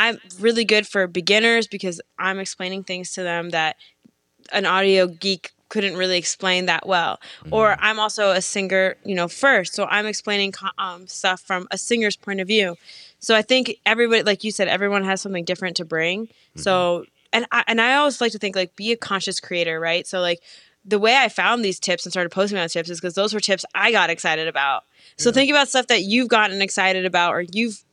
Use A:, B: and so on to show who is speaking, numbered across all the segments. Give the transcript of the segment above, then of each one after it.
A: I'm really good for beginners because I'm explaining things to them that an audio geek couldn't really explain that well. Mm-hmm. Or I'm also a singer, you know, first, so I'm explaining um, stuff from a singer's point of view. So I think everybody, like you said, everyone has something different to bring. Mm-hmm. So and I, and I always like to think like be a conscious creator, right? So like the way I found these tips and started posting on tips is because those were tips I got excited about. So yeah. think about stuff that you've gotten excited about or you've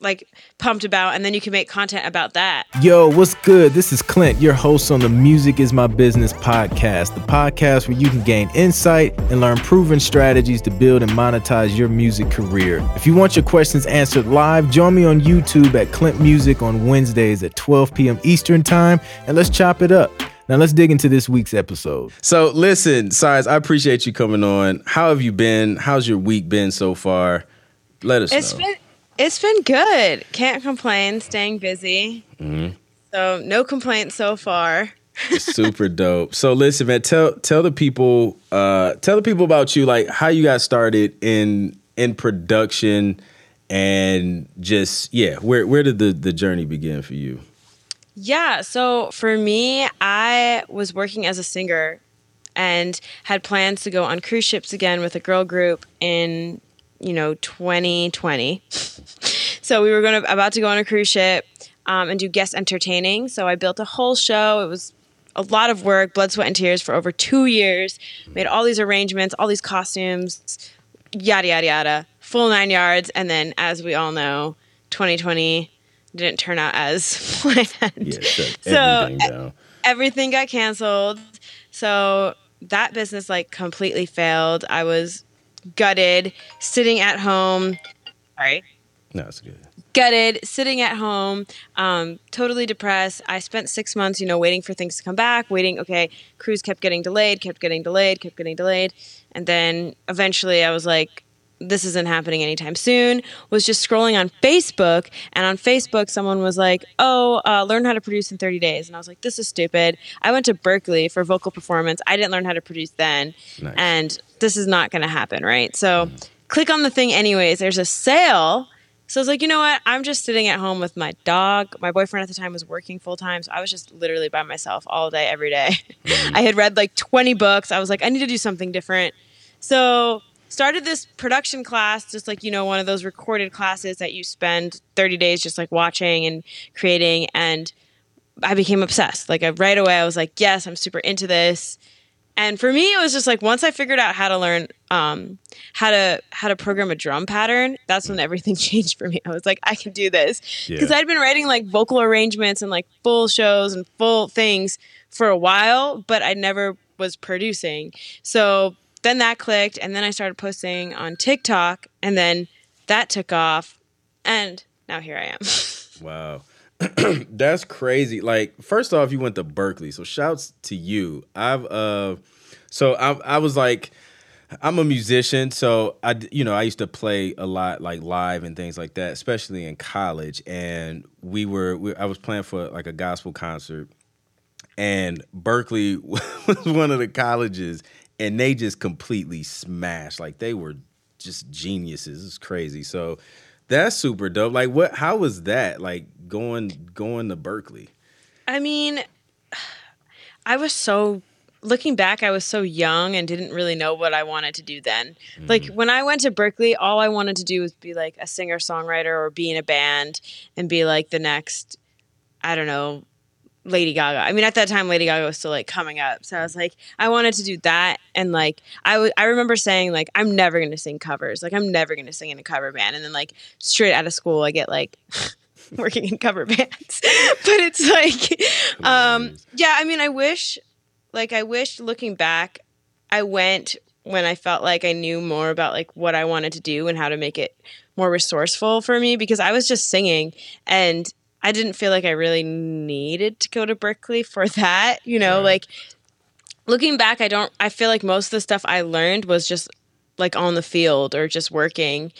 A: like pumped about and then you can make content about that.
B: Yo, what's good? This is Clint, your host on the Music is My Business podcast, the podcast where you can gain insight and learn proven strategies to build and monetize your music career. If you want your questions answered live, join me on YouTube at Clint Music on Wednesdays at 12 p.m. Eastern Time and let's chop it up. Now let's dig into this week's episode.
C: So listen, Size, I appreciate you coming on. How have you been? How's your week been so far? Let us
A: it's
C: know.
A: Been- it's been good. Can't complain. Staying busy. Mm-hmm. So no complaints so far.
C: Super dope. So listen, man, tell tell the people uh tell the people about you, like how you got started in in production and just yeah, where where did the, the journey begin for you?
A: Yeah, so for me, I was working as a singer and had plans to go on cruise ships again with a girl group in you know 2020 so we were going to about to go on a cruise ship um, and do guest entertaining. So i built a whole show. It was a lot of work blood sweat and tears for over two years. Made all these arrangements all these costumes yada yada yada. Full nine yards. And then as we all know 2020 didn't turn out as planned. Yeah, so everything, everything got canceled. So that business like completely failed. I was gutted, sitting at home. Sorry.
C: No, it's good.
A: Gutted, sitting at home, um, totally depressed. I spent six months, you know, waiting for things to come back, waiting. Okay, cruise kept getting delayed, kept getting delayed, kept getting delayed. And then eventually I was like, this isn't happening anytime soon was just scrolling on facebook and on facebook someone was like oh uh, learn how to produce in 30 days and i was like this is stupid i went to Berklee for vocal performance i didn't learn how to produce then nice. and this is not going to happen, right? So click on the thing anyways. There's a sale. So I was like, you know what? I'm just sitting at home with my dog. My boyfriend at the time was working full time. So I was just literally by myself all day, every day. Mm. I had read like 20 books. I was like, I need to do something different. So started this production class, just like, you know, one of those recorded classes that you spend 30 days just like watching and creating. And I became obsessed. Like I, right away, I was like, yes, I'm super into this and for me it was just like once i figured out how to learn um, how to how to program a drum pattern that's when everything changed for me. I was like i can do this. Because yeah. i'd been writing like vocal arrangements and like full shows and full things for a while but i never was producing. So then that clicked and then i started posting on tiktok and then that took off and now here i am.
C: Wow That's crazy. Like, first off, you went to Berklee, so shouts to you. I've uh, so I I was like. I'm a musician, so I you know I used to play a lot like live and things like that, especially in college. And we were we, I was playing for like a gospel concert, and Berklee was one of the colleges, and they just completely smashed. Like they were just geniuses. It's crazy. So that's super dope. Like what how was that? Like going going to Berklee?
A: I mean, I was so looking back, I was so young and didn't really know what I wanted to do then. Mm-hmm. Like when I went to Berklee, all I wanted to do was be like a singer songwriter or be in a band and be like the next, I don't know, Lady Gaga. I mean, at that time, Lady Gaga was still like coming up. So I was like, I wanted to do that. And like, I, w- I remember saying, like, I'm never going to sing covers. Like, I'm never going to sing in a cover band. And then, like, straight out of school, I get like, working in cover bands. but it's like, um, yeah, I mean, I wish, like, I wish looking back, I went when I felt like I knew more about like what I wanted to do and how to make it more resourceful for me because I was just singing and I didn't feel like I really needed to go to Berklee for that. You know, like looking back, I don't, I feel like most of the stuff I learned was just like on the field or just working,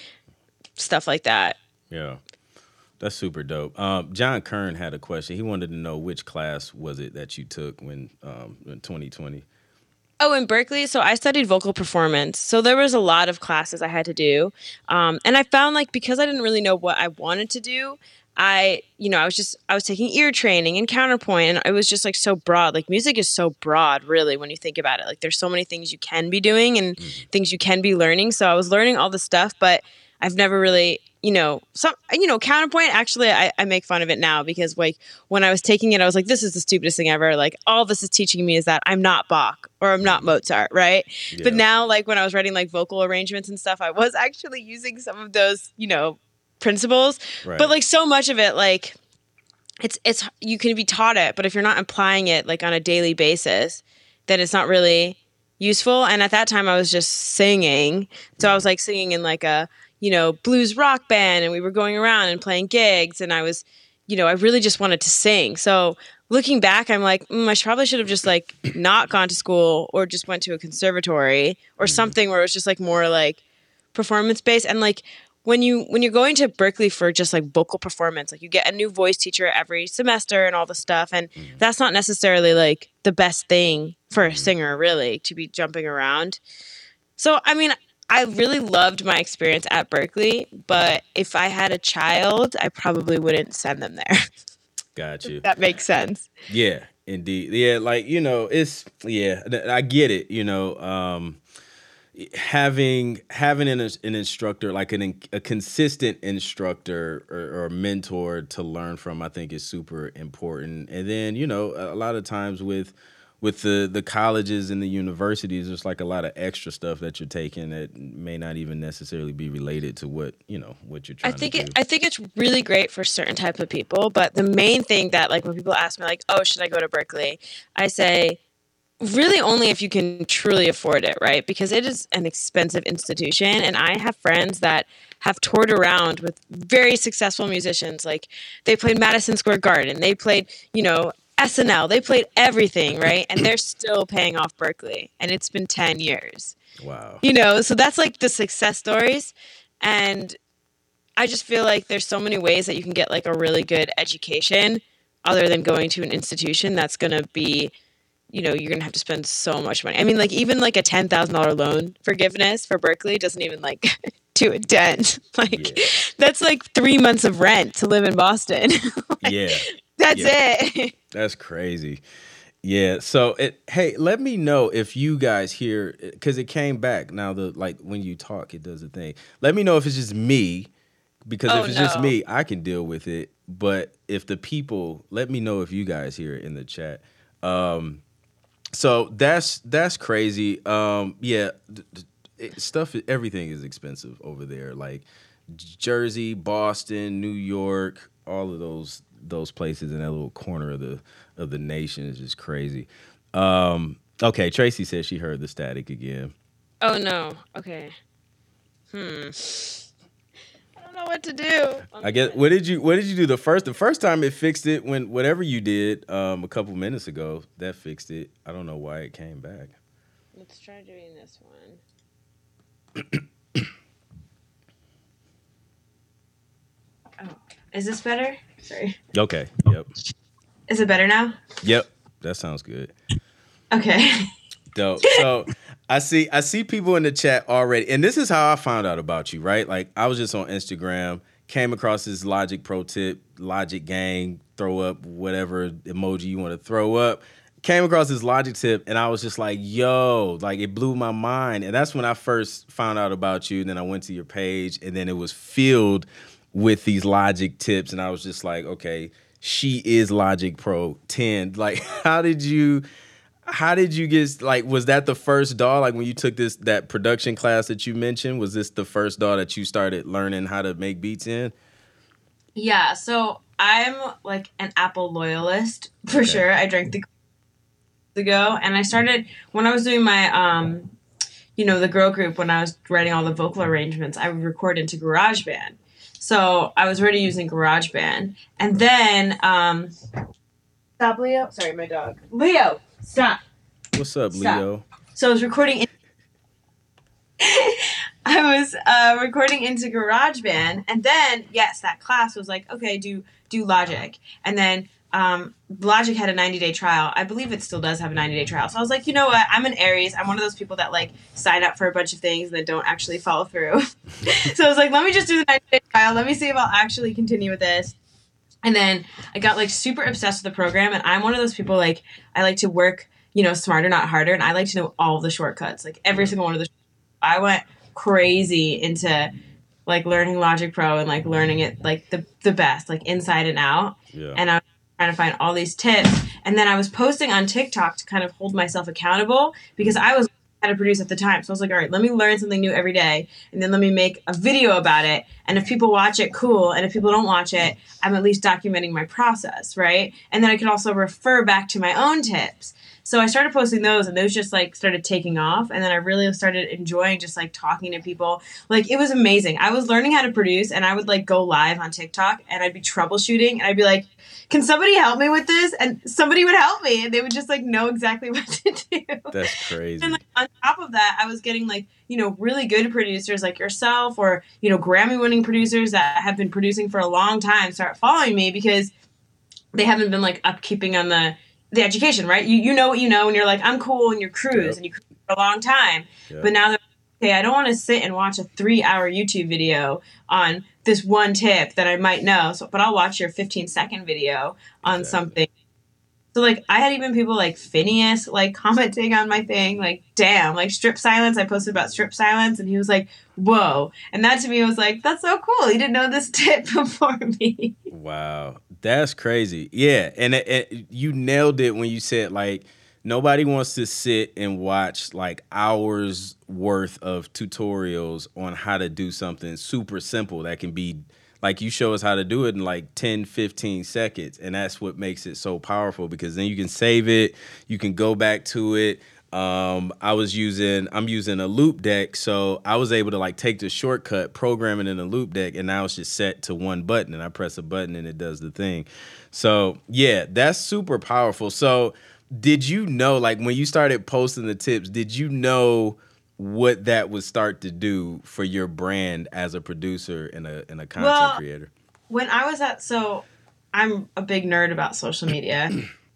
A: stuff like that.
C: Yeah. That's super dope. Um, John Kern had a question. He wanted to know which class was it that you took when um, in 2020.
A: Oh, in Berklee. so I studied vocal performance. So there was a lot of classes I had to do, um, and I found like because I didn't really know what I wanted to do, I, you know, I was just I was taking ear training and counterpoint and it was just like so broad. Like music is so broad really when you think about it. Like there's so many things you can be doing and mm. things you can be learning. So I was learning all the stuff, but I've never really, you know, some you know, counterpoint actually I, I make fun of it now because like when I was taking it, I was like, this is the stupidest thing ever. Like all this is teaching me is that I'm not Bach or I'm not Mozart, right? Yeah. But now like when I was writing like vocal arrangements and stuff, I was actually using some of those, you know, principles. Right. But like so much of it, like it's it's you can be taught it, but if you're not applying it like on a daily basis, then it's not really useful. And at that time I was just singing. So I was like singing in like a, you know, blues rock band and we were going around and playing gigs and I was, you know, I really just wanted to sing. So looking back, I'm like, mm, I probably should have just like not gone to school or just went to a conservatory or mm-hmm. something where it was just like more like performance based and like when you when you're going to Berklee for just like vocal performance, like you get a new voice teacher every semester and all the stuff, and mm. that's not necessarily like the best thing for a mm. singer, really, to be jumping around. So, I mean, I really loved my experience at Berklee, but if I had a child, I probably wouldn't send them there.
C: Got you.
A: that makes sense.
C: Yeah, indeed. Yeah, like you know, it's yeah, I get it. You know, um, having having an, an instructor like an a consistent instructor or, or mentor to learn from i think is super important. And then you know a lot of times with with the the colleges and the universities there's like a lot of extra stuff that you're taking that may not even necessarily be related to what you know what you're trying
A: I think
C: to
A: it, I think it's really great for certain type of people but the main thing that like when people ask me like oh should I go to Berklee? I say really only if you can truly afford it, right? Because it is an expensive institution. And I have friends that have toured around with very successful musicians. Like they played Madison Square Garden, they played, you know, SNL, they played everything, right? And they're still paying off Berklee. And it's been 10 years.
C: Wow.
A: You know, so that's like the success stories. And I just feel like there's so many ways that you can get like a really good education other than going to an institution that's going to be you know you're gonna have to spend so much money. I mean, like even like a ten thousand dollar loan forgiveness for Berklee doesn't even like do a dent. Like yeah. that's like three months of rent to live in Boston.
C: like, yeah,
A: that's yeah.
C: it. That's crazy. Yeah. So it. Hey, let me know if you guys hear because it came back. Now the like when you talk, it does a thing. Let me know if it's just me because oh, if it's no. just me, I can deal with it. But if the people, let me know if you guys hear it in the chat. Um, so that's that's crazy. Um, yeah, stuff. Everything is expensive over there. Like Jersey, Boston, New York, all of those those places in that little corner of the of the nation is just crazy. Um, okay, Tracy says she heard the static again.
A: Oh no. Okay. Hmm know what to do.
C: I guess what did you what did you do the first the first time it fixed it when whatever you did um, a couple minutes ago that fixed it. I don't know why it came back.
A: Let's try doing this one. oh, is this better? Sorry.
C: Okay. Yep.
A: Is it better now?
C: Yep. That sounds good.
A: Okay.
C: Dope. So I see I see people in the chat already, and this is how I found out about you, right? Like I was just on Instagram, came across this Logic Pro tip, Logic Gang, throw up whatever emoji you want to throw up. Came across this Logic tip, and I was just like, "Yo!" Like it blew my mind, and that's when I first found out about you. And then I went to your page, and then it was filled with these Logic tips, and I was just like, "Okay, she is Logic Pro 10." Like, how did you? How did you get like was that the first DAW like when you took this that production class that you mentioned was this the first DAW that you started learning how to make beats in?
A: Yeah so i'm like an apple loyalist for okay. sure. I drank the ago and i started when i was doing my um you know the girl group when i was writing all the vocal arrangements i would record into garageband. So i was already using garageband. And then um stop leo. Sorry my dog. Leo Stop.
C: What's up, Stop. Leo?
A: So I was recording. In- I was uh, recording into GarageBand, and then yes, that class was like, okay, do do Logic, and then um, Logic had a 90 day trial. I believe it still does have a 90 day trial. So I was like, you know what? I'm an Aries. I'm one of those people that like sign up for a bunch of things and then don't actually follow through. so I was like, let me just do the 90 day trial. Let me see if I'll actually continue with this. And then I got like super obsessed with the program. And I'm one of those people like, I like to work, you know, smarter, not harder. And I like to know all the shortcuts, like every single one of the. I went crazy into like learning Logic Pro and like learning it like the, the best, like inside and out.
C: Yeah.
A: And I was trying to find all these tips. And then I was posting on TikTok to kind of hold myself accountable because I was how to produce at the time. So I was like, all right, let me learn something new every day, and then let me make a video about it. And if people watch it, cool. And if people don't watch it, I'm at least documenting my process, right? And then I can also refer back to my own tips. So I started posting those, and those just like started taking off. And then I really started enjoying just like talking to people. Like it was amazing. I was learning how to produce, and I would like go live on TikTok, and I'd be troubleshooting, and I'd be like, "Can somebody help me with this?" And somebody would help me, and they would just like know exactly what to do.
C: That's crazy.
A: And like on top of that, I was getting like you know really good producers like yourself, or you know Grammy-winning producers that have been producing for a long time start following me because they haven't been like upkeeping on the the education, right? You you know what you know, and you're like, I'm cool, and you're cruise,
C: Yep.
A: and you cruise for a long time.
C: Yeah.
A: But now they're okay. I don't want to sit and watch a three hour YouTube video on this one tip that I might know. So, but I'll watch your 15 second video on
C: Exactly.
A: something. So like I had even people like Finneas like commenting on my thing, like damn, like strip silence. I posted about strip silence, and he was like, "Whoa!" And that to me was like, "That's so cool." He didn't know this tip before me.
C: Wow, that's crazy. Yeah, and it, it- you nailed it when you said like nobody wants to sit and watch like hours worth of tutorials on how to do something super simple that can be like you show us how to do it in like 10 15 seconds and that's what makes it so powerful because then you can save it you can go back to it. Um i was using i'm using a Loupedeck so i was able to like take the shortcut program it in a Loupedeck and now it's just set to one button and i press a button and it does the thing. So yeah that's super powerful. So did you know like when you started posting the tips did you know what that would start to do for your brand as a producer and a and a content
A: Well,
C: creator
A: when I was at so I'm a big nerd about social media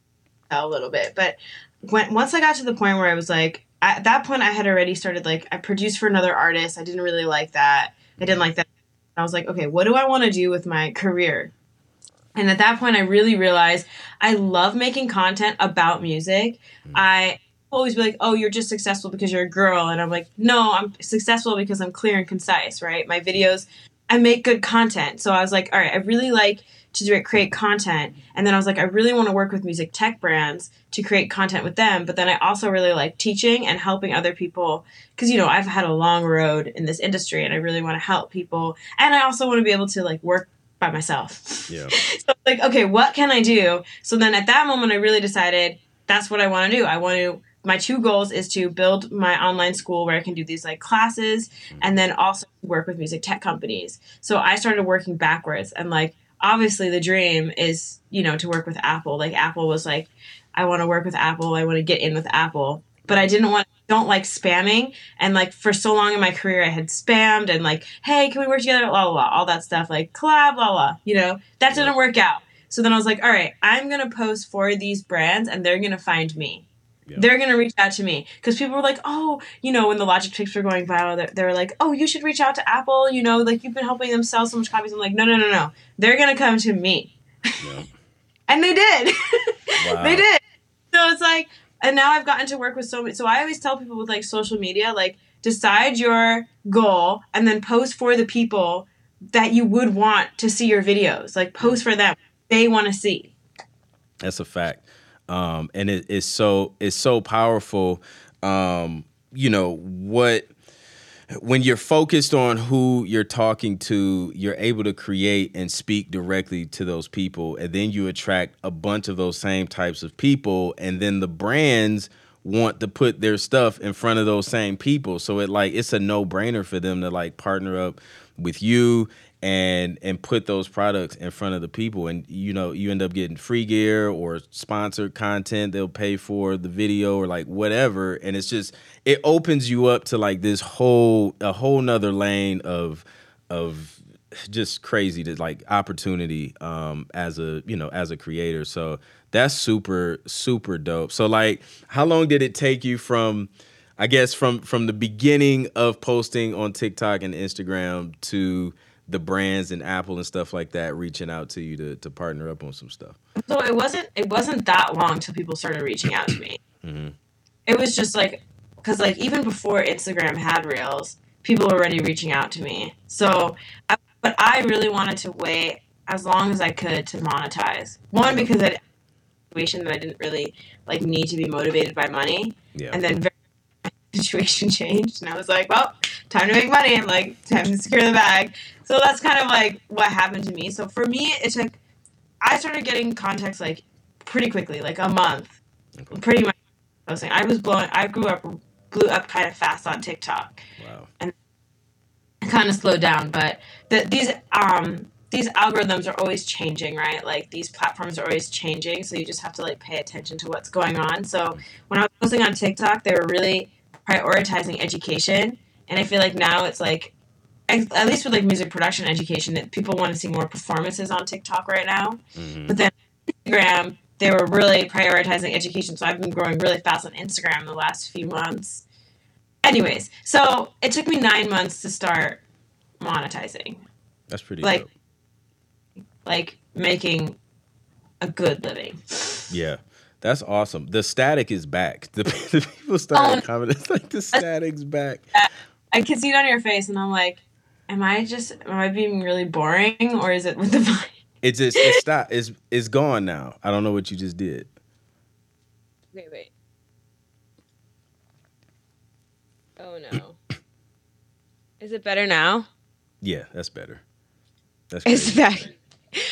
A: a little bit, but when once I got to the point where I was like at that point I had already started like I produced for another artist. I didn't really like that. I didn't like that. I was like, okay, what do I want to do with my career? And at that point I really realized I love making content about music. Mm. I always be like, "Oh, you're just successful because you're a girl." And I'm like, "No, I'm successful because I'm clear and concise, right? My videos I make good content. So I was like, all right, I really like to do it, create content. And then I was like, I really want to work with music tech brands to create content with them. But then I also really like teaching and helping other people because, you know, I've had a long road in this industry and I really want to help people. And I also want to be able to like work by myself.
C: yeah
A: So like, okay, what can I do? So then at that moment, I really decided that's what I want to do. I want to. My two goals is to build my online school where I can do these like classes, mm. and then also work with music tech companies. So I started working backwards, and like obviously the dream is you know to work with Apple. Like Apple was like, I want to work with Apple. I want to get in with Apple, but I didn't want don't like spamming and like for so long in my career I had spammed and like hey can we work together blah blah, blah all that stuff like collab blah blah you know that didn't work out so then I was like, all right, I'm going to post for these brands and they're going to find me.
C: Yeah.
A: They're going to reach out to me. Because people were like, oh, you know, when the Logic tips were going viral, they they were like, oh, you should reach out to Apple. You know, like you've been helping them sell so much copies. I'm like, no, no, no, no. They're going to come to me.
C: yeah.
A: And they did.
C: Wow.
A: they did. So it's like, and now I've gotten to work with so many. So I always tell people with like social media, like, decide your goal and then post for the people that you would want to see your videos. Like, post for them. They want to see.
C: That's a fact. Um, and it, it's so it's so powerful. Um, you know what when you're focused on who you're talking to, you're able to create and speak directly to those people, and then you attract a bunch of those same types of people, and then the brands want to put their stuff in front of those same people. So it like it's a no brainer for them to like partner up with you and and put those products in front of the people. And you know you end up getting free gear or sponsored content they'll pay for the video or like whatever. And it's just it opens you up to like this whole a whole nother lane of of just crazy to like opportunity um as a you know as a creator. So that's super super dope. So like how long did it take you from i guess from from the beginning of posting on tiktok and instagram to the brands and Apple and stuff like that reaching out to you to to partner up on some stuff?
A: So it wasn't it wasn't that long till people started reaching out to me.
C: Mm-hmm.
A: It was just like because like even before Instagram had Reels, people were already reaching out to me. So, I, but I really wanted to wait as long as I could to monetize. One because I situation that I didn't really like need to be motivated by money,
C: Yeah.
A: and then very, situation changed, and I was like, well, time to make money. I'm like, time to secure the bag. So that's kind of like what happened to me. So for me, it took. I started getting contacts like pretty quickly, like a month, pretty much. Posting. I was blowing. I grew up, blew up kind of fast on TikTok.
C: wow.
A: And kind of slowed down, but the, these um these algorithms are always changing, right? Like these platforms are always changing, so you just have to like pay attention to what's going on. So when I was posting on TikTok, they were really prioritizing education, and I feel like now it's like at least with like music production education that people want to see more performances on TikTok right now.
C: Mhm.
A: But then Instagram, they were really prioritizing education. So I've been growing really fast on Instagram the last few months. Anyways, so it took me nine months to start monetizing,
C: That's pretty
A: like-
C: dope.
A: like making a good living.
C: Yeah. That's awesome. The static is back. The, the people started
A: Oh.
C: commenting it's like the static's back.
A: I can see it on your face, and I'm like, am I just am I being really boring, or is it with the vibe?
C: It's just it's stop. It's it's gone now. I don't know what you just did.
A: Wait, wait. Oh no. Is it better now?
C: Yeah, that's better. That's
A: It's
C: crazy.
A: back.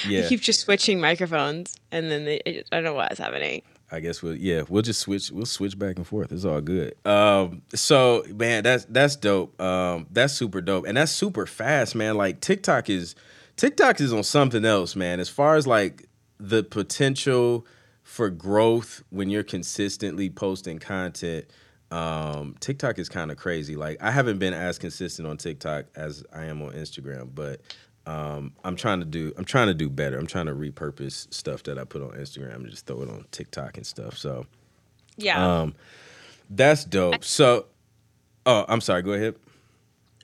C: Yeah.
A: I keep just switching microphones, and then they, I don't know what's happening.
C: I guess we'll yeah we'll just switch we'll switch back and forth. It's all good. Um, so man, that's that's dope. Um, that's super dope, and that's super fast, man. Like TikTok is TikTok is on something else, man. As far as like the potential for growth when you're consistently posting content, um, TikTok is kind of crazy. Like I haven't been as consistent on TikTok as I am on Instagram, but um, I'm trying to do I'm trying to do better. I'm trying to repurpose stuff that I put on Instagram and just throw it on TikTok and stuff. So
A: Yeah.
C: um, that's dope. So oh, I'm sorry. Go ahead.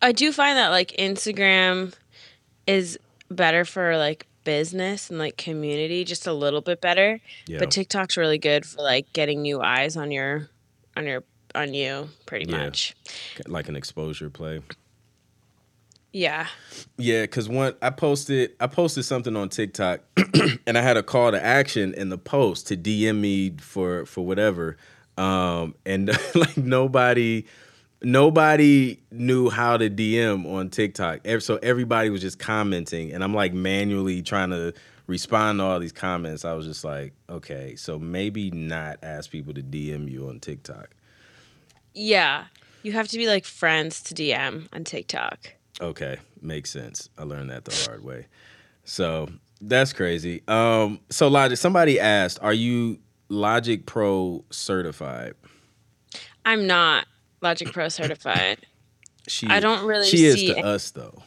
A: I do find that like Instagram is better for like business and like community, just a little bit better.
C: Yeah.
A: But TikTok's really good for like getting new eyes on your on your on you pretty
C: Yeah.
A: much.
C: like an exposure play.
A: Yeah.
C: Yeah, because one I posted I posted something on TikTok and I had a call to action in the post to DM me for for whatever. Um and like nobody nobody knew how to DM on TikTok. So everybody was just commenting and I'm like manually trying to respond to all these comments. I was just like, okay, so maybe not ask people to DM you on TikTok.
A: Yeah. You have to be like friends to DM on TikTok.
C: Okay, makes sense. I learned that the hard way. So that's crazy. Um, so Logic, somebody asked, "Are you Logic Pro certified?"
A: I'm not Logic Pro certified.
C: She,
A: I don't really
C: She is to us though.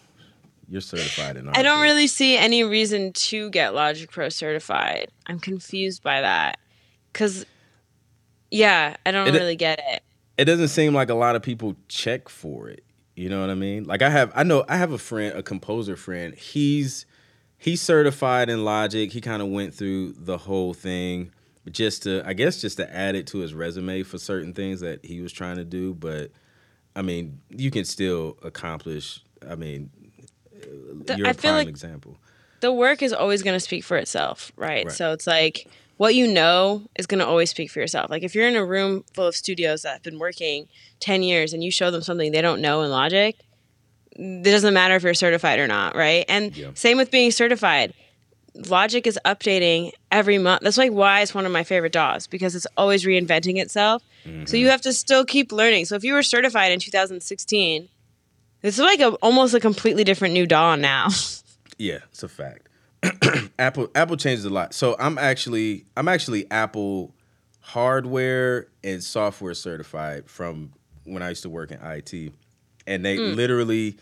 C: You're certified in. our
A: I don't
C: book.
A: really see any reason to get Logic Pro certified. I'm confused by that. Cuz yeah, I don't
C: It-
A: really get it.
C: It doesn't seem like a lot of people check for it. You know what I mean? Like I have, I know, I have a friend, a composer friend. He's he's certified in Logic. He kind of went through the whole thing just to, I guess, just to add it to his resume for certain things that he was trying to do. But I mean, you can still accomplish. I mean,
A: The-
C: you're
A: I
C: a
A: feel
C: prime
A: like
C: example.
A: the work is always going to speak for itself, right?
C: Right.
A: So it's like what you know is going to always speak for yourself. Like if you're in a room full of studios that have been working 10 years and you show them something they don't know in Logic, it doesn't matter if you're certified or not, right? And
C: Yeah.
A: same with being certified. Logic is updating every month. That's like why it's one of my favorite DAWs because it's always reinventing itself. So mm-hmm. you have to still keep learning. So if you were certified in 2016, it's like a almost a completely different new DAW now.
C: Yeah, it's a fact. Apple Apple changes a lot. So I'm actually I'm actually Apple hardware and software certified from when I used to work in IT. And they mm. literally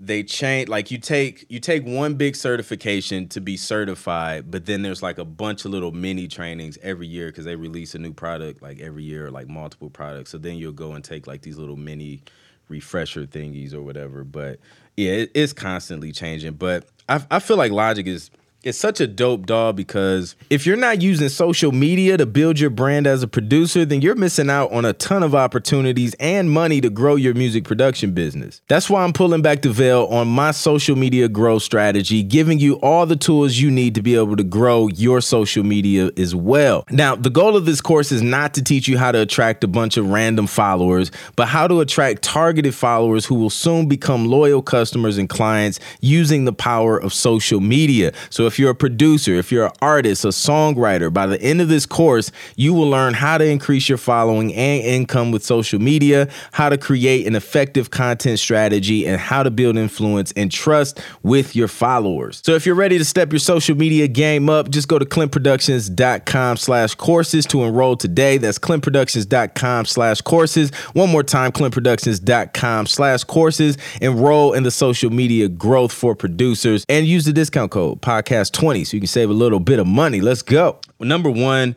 C: they change like you take you take one big certification to be certified, but then there's like a bunch of little mini trainings every year because they release a new product like every year, like multiple products. So then you'll go and take like these little mini refresher thingies or whatever. But yeah, it, it's constantly changing. But I, I feel like Logic is it's such a dope DAW because if you're not using social media to build your brand as a producer, then you're missing out on a ton of opportunities and money to grow your music production business. That's why I'm pulling back the veil on my social media growth strategy, giving you all the tools you need to be able to grow your social media as well. Now, the goal of this course is not to teach you how to attract a bunch of random followers, but how to attract targeted followers who will soon become loyal customers and clients using the power of social media. So if you're a producer, if you're an artist, a songwriter, by the end of this course, you will learn how to increase your following and income with social media, how to create an effective content strategy, and how to build influence and trust with your followers. So if you're ready to step your social media game up, just go to clintproductions.com slash courses to enroll today. That's clintproductions.com slash courses. One more time, clintproductions.com slash courses. Enroll in the social media growth for producers and use the discount code podcast podcast 20 so you can save a little bit of money. Let's go. Number one,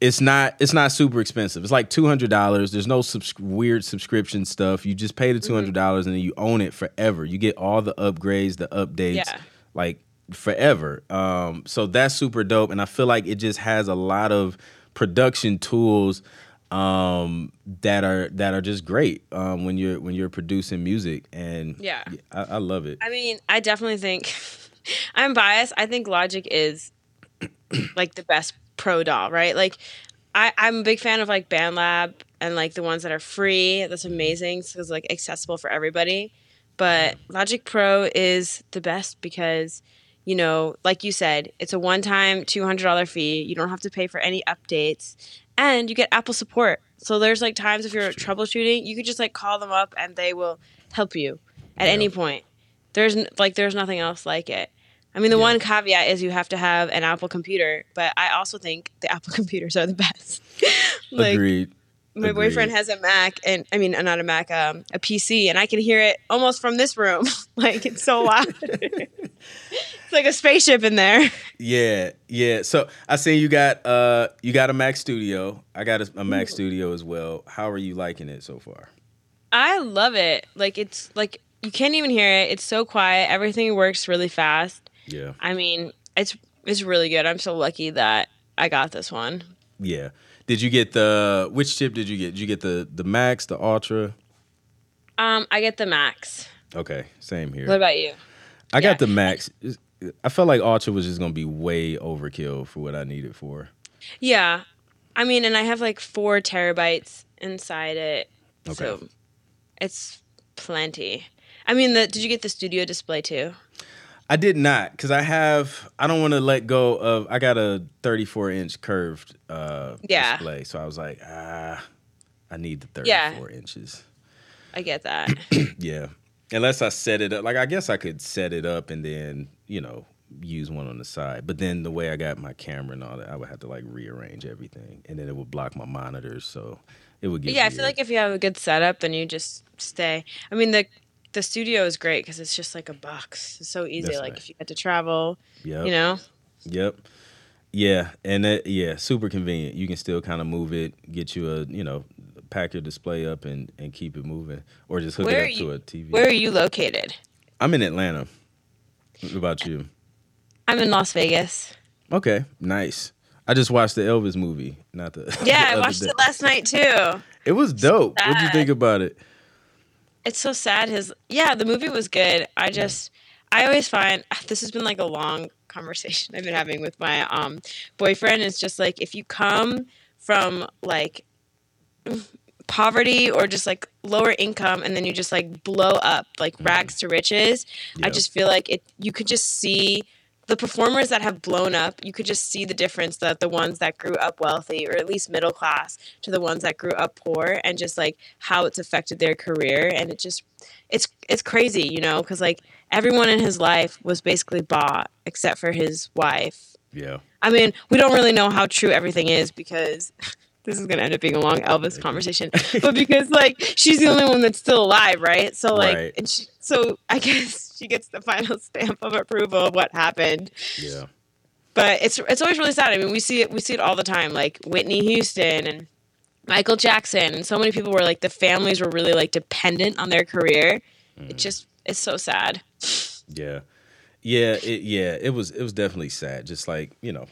C: it's not it's not super expensive. It's like two hundred dollars. There's no subs- weird subscription stuff. You just pay the two hundred dollars and then you own it forever. You get all the upgrades, the updates,
A: Yeah.
C: like forever. Um, so that's super dope, and I feel like it just has a lot of production tools um, that are that are just great um, when you're when you're producing music, and
A: Yeah.
C: I, I love it.
A: I mean, I definitely think I'm biased. I think Logic is like the best pro DAW, right? Like, I, I'm a big fan of like BandLab and like the ones that are free. That's amazing because like accessible for everybody. But Logic Pro is the best because, you know, like you said, it's a one-time two hundred dollar fee. You don't have to pay for any updates, and you get Apple support. So there's like times if you're troubleshooting, you could just like call them up and they will help you at any point. There's like there's nothing else like it. I mean, the one caveat is you have to have an Apple computer, but I also think the Apple computers are the best. like
C: Agreed.
A: my
C: Agreed.
A: boyfriend has a Mac, and I mean, not a Mac, um, a PC, and I can hear it almost from this room. like it's so loud. it's like a spaceship in there.
C: Yeah, yeah. So I see you got uh you got a Mac Studio. I got a, a Mac Studio as well. How are you liking it so far?
A: I love it. Like it's like you can't even hear it. It's so quiet. Everything works really fast.
C: Yeah,
A: I mean, it's it's really good. I'm so lucky that I got this one.
C: yeah. Did you get the which chip did you get? Did you get the the Max, the Ultra?
A: Um, I get the Max.
C: Okay, same here.
A: What about you?
C: I
A: yeah.
C: got the Max. I felt like Ultra was just gonna be way overkill for what I needed for.
A: Yeah, I mean, and I have like four terabytes inside it,
C: okay.
A: so it's plenty. I mean, the, did you get the studio display too?
C: I did not because I have. I don't want to let go of. I got a 34 inch curved uh,
A: Yeah.
C: display, so I was like, ah, I need the 34
A: Yeah.
C: inches.
A: I get that.
C: Yeah. Unless I set it up. Like I guess I could set it up and then, you know, use one on the side. But then the way I got my camera and all that, I would have to like rearrange everything. And then it would block my monitors. So it would get
A: yeah, I feel like if you have a good setup, then you just stay. I mean, the the studio is great because it's just like a box. It's so easy.
C: That's
A: like
C: nice.
A: if you had to travel,
C: Yep.
A: you know.
C: Yep. Yeah. And that yeah, super convenient. You can still kind of move it, get you a, you know, pack your display up and, and keep it moving. Or just hook
A: Where
C: it up
A: you-
C: to a TV.
A: Where are you located?
C: I'm in Atlanta. What about you?
A: I'm in Las Vegas.
C: Okay, nice. I just watched the Elvis movie, not the the
A: Yeah, I watched
C: day.
A: it last night too.
C: It was dope. what do
A: you
C: think about it?
A: It's so sad. His yeah, the movie was good. I just I always find this has been like a long conversation I've been having with my um boyfriend. It's just like if you come from like poverty or just like lower income and then you just like blow up like rags to riches i just feel like it you could just see the performers that have blown up you could just see the difference that the ones that grew up wealthy or at least middle class to the ones that grew up poor and just like how it's affected their career and it just it's it's crazy you know because like everyone in his life was basically bought except for his wife
C: Yeah.
A: I mean, we don't really know how true everything is because this is gonna end up being a long Elvis conversation. but because like she's the only one that's still alive, right? So like,
C: Right.
A: and she, so I guess she gets the final stamp of approval of what happened.
C: Yeah.
A: But it's it's always really sad. I mean, we see it we see it all the time, like Whitney Houston and Michael Jackson and so many people were like the families were really like dependent on their career. It mm. just it's so sad.
C: Yeah, yeah, it, yeah. It was it was definitely sad. Just like you know,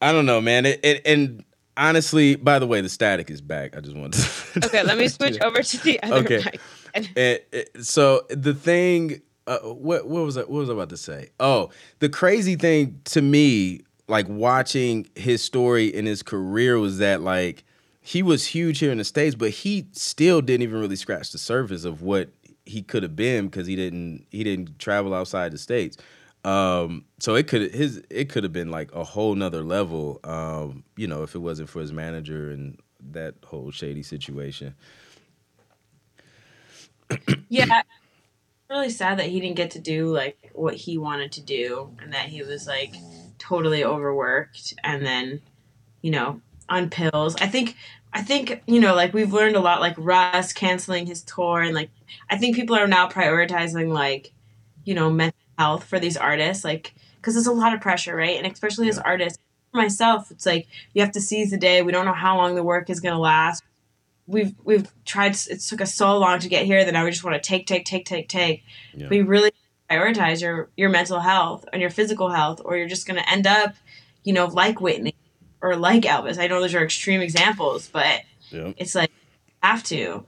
C: I don't know, man. It, it and honestly, by the way, the static is back. I just wanted to.
A: Okay, let me switch over to the other
C: Okay. It- it- eh, eh, so the thing, uh, what what was I, what was I about to say? Oh, the crazy thing to me, like watching his story and his career, was that like he was huge here in the states, but he still didn't even really scratch the surface of what he could have been because he didn't he didn't travel outside the states. Um, so it could his it could have been like a whole nother level. Um, you know, if it wasn't for his manager and that whole shady situation.
A: yeah, really sad that he didn't get to do like what he wanted to do, and that he was like totally overworked, and then you know on pills. I think I think you know like we've learned a lot, like Russ canceling his tour, and like I think people are now prioritizing like you know mental health for these artists, like because there's a lot of pressure, right? And especially as artists, myself, it's like you have to seize the day. We don't know how long the work is gonna last we've we've tried it took us so long to get here that now we just want to take take take take take
C: Yeah.
A: we really prioritize your your mental health and your physical health or you're just going to end up you know like whitney or like elvis i know those are extreme examples but
C: Yeah.
A: it's like you have to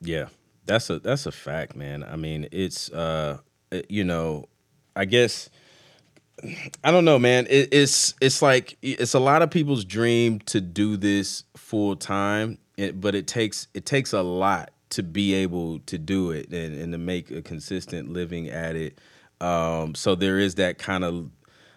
C: Yeah, that's a that's a fact, man. I mean, it's uh, you know, I guess I don't know, man. It, it's it's like it's a lot of people's dream to do this full time, it, but it takes it takes a lot to be able to do it and, and to make a consistent living at it. Um, so there is that kind of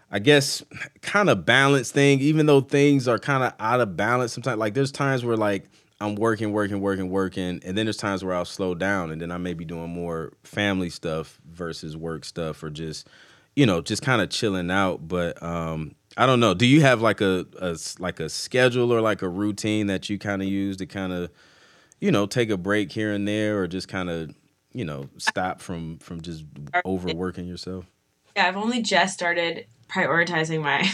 C: I guess kind of balance thing, even though things are kind of out of balance sometimes. Like there's times where like I'm working, working, working, working, and then there's times where I'll slow down and then I may be doing more family stuff versus work stuff or just, you know, just kind of chilling out. But um I don't know. Do you have like a, a like a schedule or like a routine that you kind of use to kind of, you know, take a break here and there or just kind of, you know, stop from from just overworking yourself?
A: yeah i've only just started prioritizing my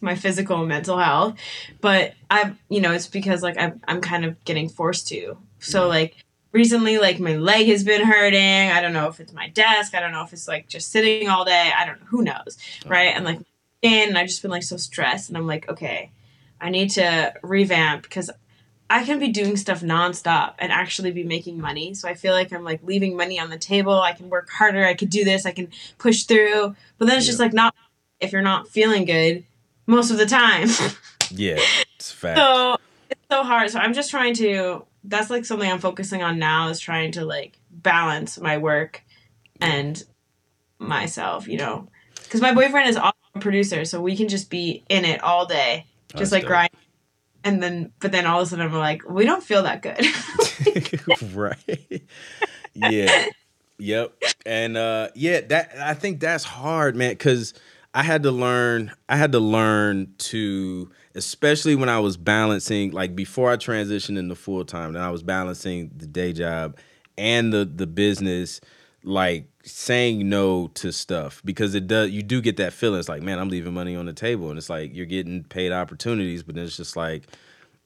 A: my physical and mental health but i've you know it's because like i'm, I'm kind of getting forced to. So mm. like recently like my leg has been hurting. I don't know if it's my desk. I don't know if it's like just sitting all day. I don't know who knows oh. right? And like and i've just been like so stressed and i'm like okay i need to revamp because I can be doing stuff nonstop and actually be making money. So I feel like I'm like leaving money on the table. I can work harder. I could do this. I can push through. But then it's just like not if you're not feeling good most of the time.
C: Yeah, it's fact.
A: so it's so hard. So I'm just trying to. That's like something I'm focusing on now is trying to like balance my work and myself. You know, because my boyfriend is also a producer, so we can just be in it all day,
C: That's
A: just like
C: dope.
A: grind. And then, but then all of a sudden, I'm like, we don't feel that good.
C: right. Yeah. Yep. And uh yeah, that I think that's hard, man, cuz I had to learn I had to learn to especially when I was balancing like before I transitioned into full time, then I was balancing the day job and the the business like saying no to stuff because it does you do get that feeling. It's like man I'm leaving money on the table. And it's like you're getting paid opportunities but then it's just like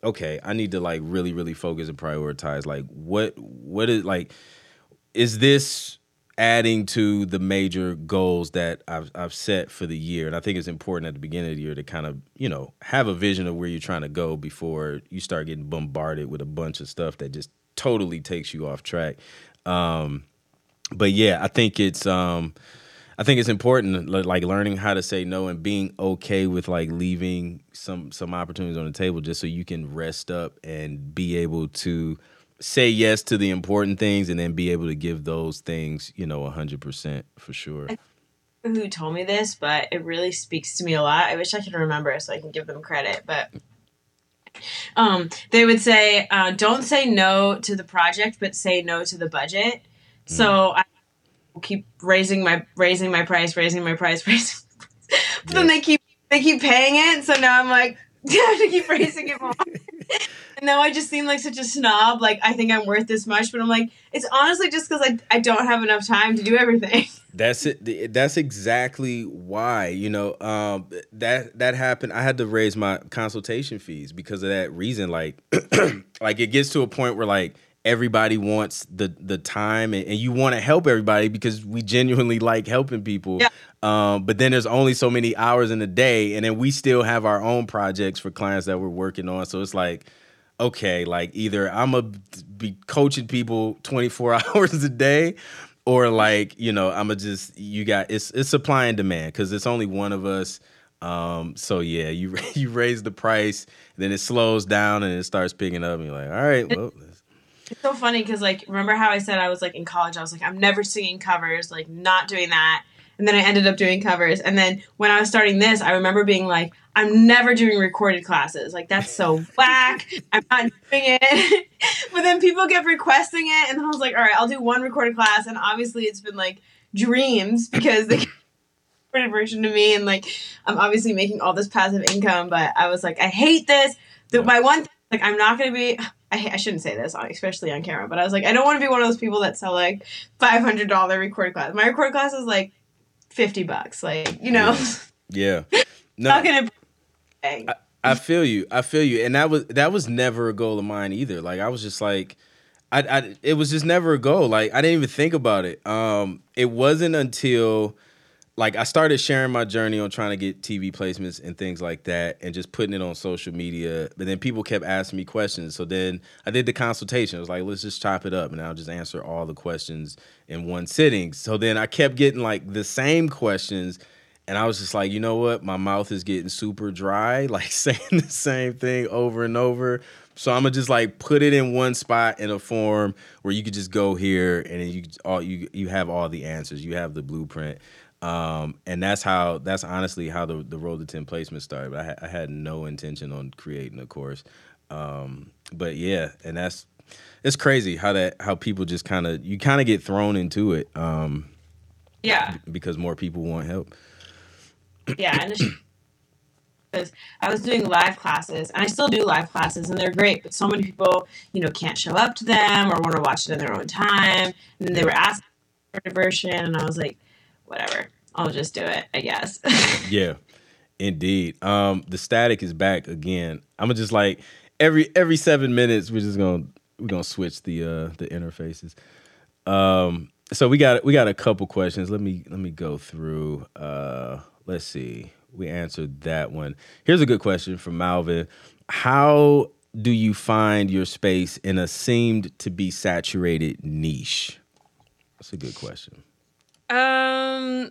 C: okay I need to like really really focus and prioritize. Like what what is like is this adding to the major goals that I've I've set for the year? And I think it's important at the beginning of the year to kind of you know have a vision of where you're trying to go before you start getting bombarded with a bunch of stuff that just totally takes you off track. Um but yeah, I think it's um I think it's important like learning how to say no and being okay with like leaving some some opportunities on the table just so you can rest up and be able to say yes to the important things and then be able to give those things, you know, 100% for sure.
A: who told me this, but it really speaks to me a lot. I wish I could remember so I can give them credit, but um, they would say, uh, "Don't say no to the project, but say no to the budget." So I keep raising my raising my price, raising my price, raising. my price. but then they keep they keep paying it, so now I'm like, I have to keep raising it more. and now I just seem like such a snob. Like I think I'm worth this much, but I'm like, it's honestly just because I I don't have enough time to do everything.
C: That's it. That's exactly why you know um, that that happened. I had to raise my consultation fees because of that reason. Like, like it gets to a point where like everybody wants the the time and, and you want to help everybody because we genuinely like helping people.
A: Yeah.
C: Um, but then there's only so many hours in the day, and then we still have our own projects for clients that we're working on. So it's like, okay, like either I'm gonna be coaching people 24 hours a day, or like you know I'm gonna just you got it's it's supply and demand because it's only one of us. Um, so yeah, you you raise the price, then it slows down and it starts picking up, and you're like, all right, well.
A: It's so funny because like remember how I said I was like in college I was like I'm never singing covers like not doing that and then I ended up doing covers. And then when I was starting this, I remember being like, I'm never doing recorded classes. Like that's so whack. I'm not doing it. but then people kept requesting it, and then I was like, all right, I'll do one recorded class. And obviously, it's been like dreams because they recorded version to me, and like I'm obviously making all this passive income. But I was like, I hate this. The, my one thing, like I'm not gonna be. I, I shouldn't say this, especially on camera, but I was like, I don't want to be one of those people that sell like five hundred dollar recorded class. My recorded class is like 50 bucks. Like, you know.
C: Yeah.
A: No. not gonna
C: I, I feel you. I feel you. And that was that was never a goal of mine either. Like I was just like I, I it was just never a goal. Like I didn't even think about it. Um it wasn't until like I started sharing my journey on trying to get TV placements and things like that and just putting it on social media. But then people kept asking me questions. So then I did the consultation. I was like, let's just chop it up and I'll just answer all the questions in one sitting. So then I kept getting like the same questions and I was just like, you know what? My mouth is getting super dry, like saying the same thing over and over. So I'm gonna just like put it in one spot in a form where you could just go here and you all you you have all the answers. You have the blueprint. Um, and that's how that's honestly how the the road to ten placement started. But I, ha- I had no intention on creating a course. Um, but yeah, and that's it's crazy how that how people just kind of you kind of get thrown into it. Um,
A: yeah,
C: because more people want help.
A: Yeah, and because I was doing live classes, and I still do live classes, and they're great. But so many people, you know, can't show up to them or want to watch it in their own time, and they were asking for a diversion, and I was like whatever. I'll just do it, I guess.
C: yeah. Indeed. Um, the static is back again. I'm just like every every seven minutes we're just gonna we're gonna switch the uh the interfaces. Um so we got we got a couple questions. Let me let me go through. Uh let's see. We answered that one. Here's a good question from Malvin. How do you find your space in a seemed to be saturated niche? That's a good question.
A: Um,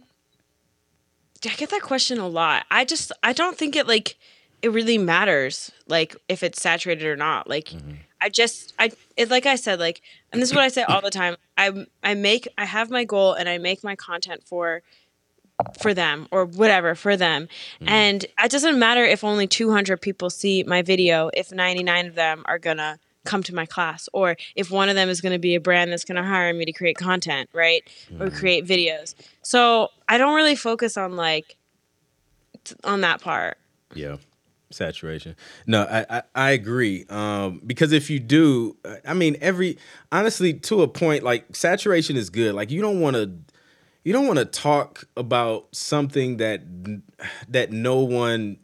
A: I get that question a lot. I just I don't think it like it really matters like if it's saturated or not. Like mm-hmm. I just I it like I said like and this is what I say all the time. I I make I have my goal and I make my content for for them or whatever for them. Mm-hmm. And it doesn't matter if only 200 people see my video if 99 of them are going to come to my class or if one of them is going to be a brand that's going to hire me to create content right? Mm. or create videos. So i don't really focus on like t- on that part.
C: Yeah. Saturation. No i i, I agree. Um, because if you do i mean every honestly to a point like saturation is good. Like you don't want to you don't want to talk about something that that no one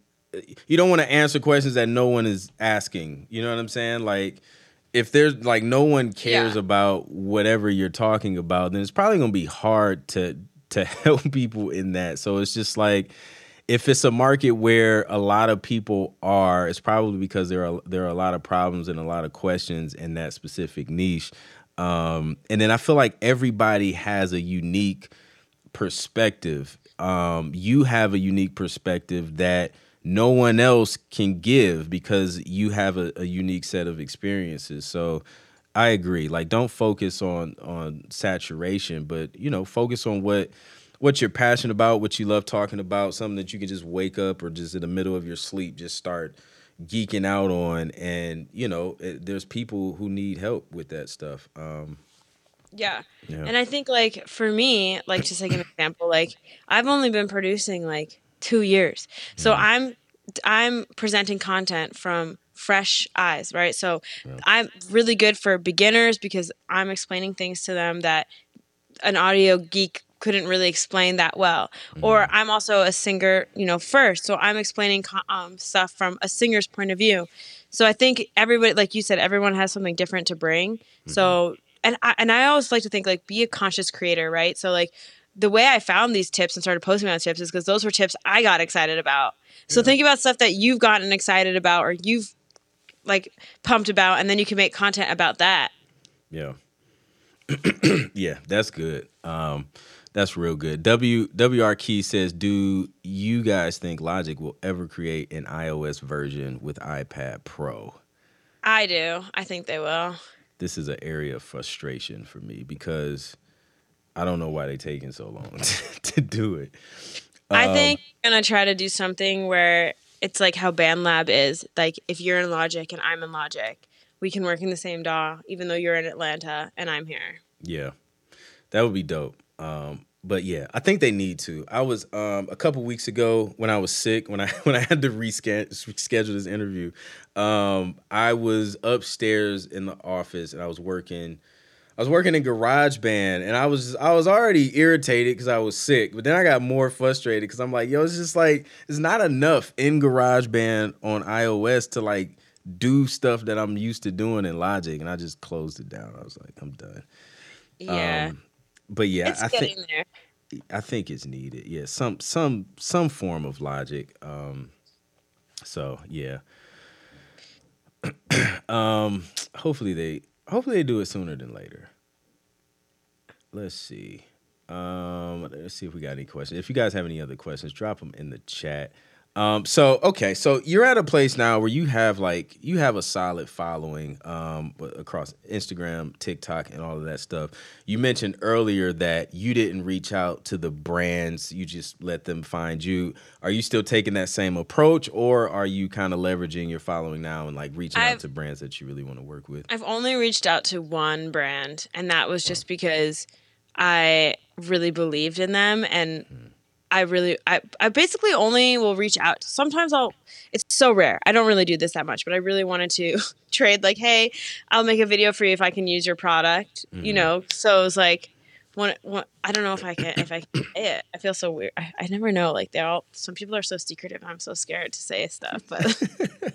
C: you don't want to answer questions that no one is asking. You know what I'm saying? Like if there's like no one cares yeah. about whatever you're talking about, then it's probably going to be hard to to help people in that. So it's just like if it's a market where a lot of people are, it's probably because there are there are a lot of problems and a lot of questions in that specific niche. Um, and then I feel like everybody has a unique perspective. Um, you have a unique perspective that no one else can give because you have a, a unique set of experiences. So I agree. Like don't focus on on saturation, but you know, focus on what what you're passionate about, what you love talking about, something that you can just wake up or just in the middle of your sleep just start geeking out on and you know it, there's people who need help with that stuff um
A: yeah. yeah. And I think like for me, like just like an example, like I've only been producing like two years. So mm. I'm I'm presenting content from fresh eyes, right? So I'm really good for beginners because I'm explaining things to them that an audio geek couldn't really explain that well. Or I'm also a singer, you know, first, so I'm explaining um, stuff from a singer's point of view. So I think everybody, like you said, everyone has something different to bring. So and I, and I always like to think like be a conscious creator, right? So like the way I found these tips and started posting on tips is because those were tips I got excited about. So think about stuff that you've gotten excited about or you've like pumped about, and then you can make content about that.
C: Yeah. yeah, that's good. Um, that's real good. W WR Key says, "Do you guys think Logic will ever create an iOS version with iPad Pro?"
A: I do. I think they will.
C: This is an area of frustration for me because I don't know why they're taking so long to do it.
A: I
C: Um,
A: think I'm gonna try to do something where it's like how BandLab is. Like if you're in Logic and I'm in Logic, we can work in the same DAW, even though you're in Atlanta and I'm here.
C: Yeah, that would be dope. Um, but yeah, I think they need to. I was um, a couple weeks ago when I was sick, when I when I had to reschedule reschedule this interview. Um, I was upstairs in the office and I was working. I was working in GarageBand and I was I was already irritated because I was sick, but then I got more frustrated because I'm like, yo, it's just like it's not enough in GarageBand on iOS to like do stuff that I'm used to doing in Logic, and I just closed it down. I was like, I'm done.
A: Yeah,
C: Um, but yeah,
A: it's
C: I
A: getting
C: think
A: there.
C: I think it's needed. Yeah, some some some form of logic. Um, so yeah. um, hopefully they hopefully they do it sooner than later. Let's see. Um, let's see if we got any questions. If you guys have any other questions, drop them in the chat. Um, so okay, so you're at a place now where you have like you have a solid following um across Instagram, TikTok, and all of that stuff. You mentioned earlier that you didn't reach out to the brands, you just let them find you. Are you still taking that same approach, or are you kind of leveraging your following now and like reaching out
A: I've-
C: to brands that you really want to work with?
A: I've only reached out to one brand, and that was just because I really believed in them and I really I, I basically only will reach out. Sometimes I'll it's so rare. I don't really do this that much, but I really wanted to trade like, hey, I'll make a video for you if I can use your product. You mm-hmm. know, so it was like one, one I don't know if I can if I can say it. I feel so weird. I, I never know. Like they all some people are so secretive. I'm so scared to say stuff. But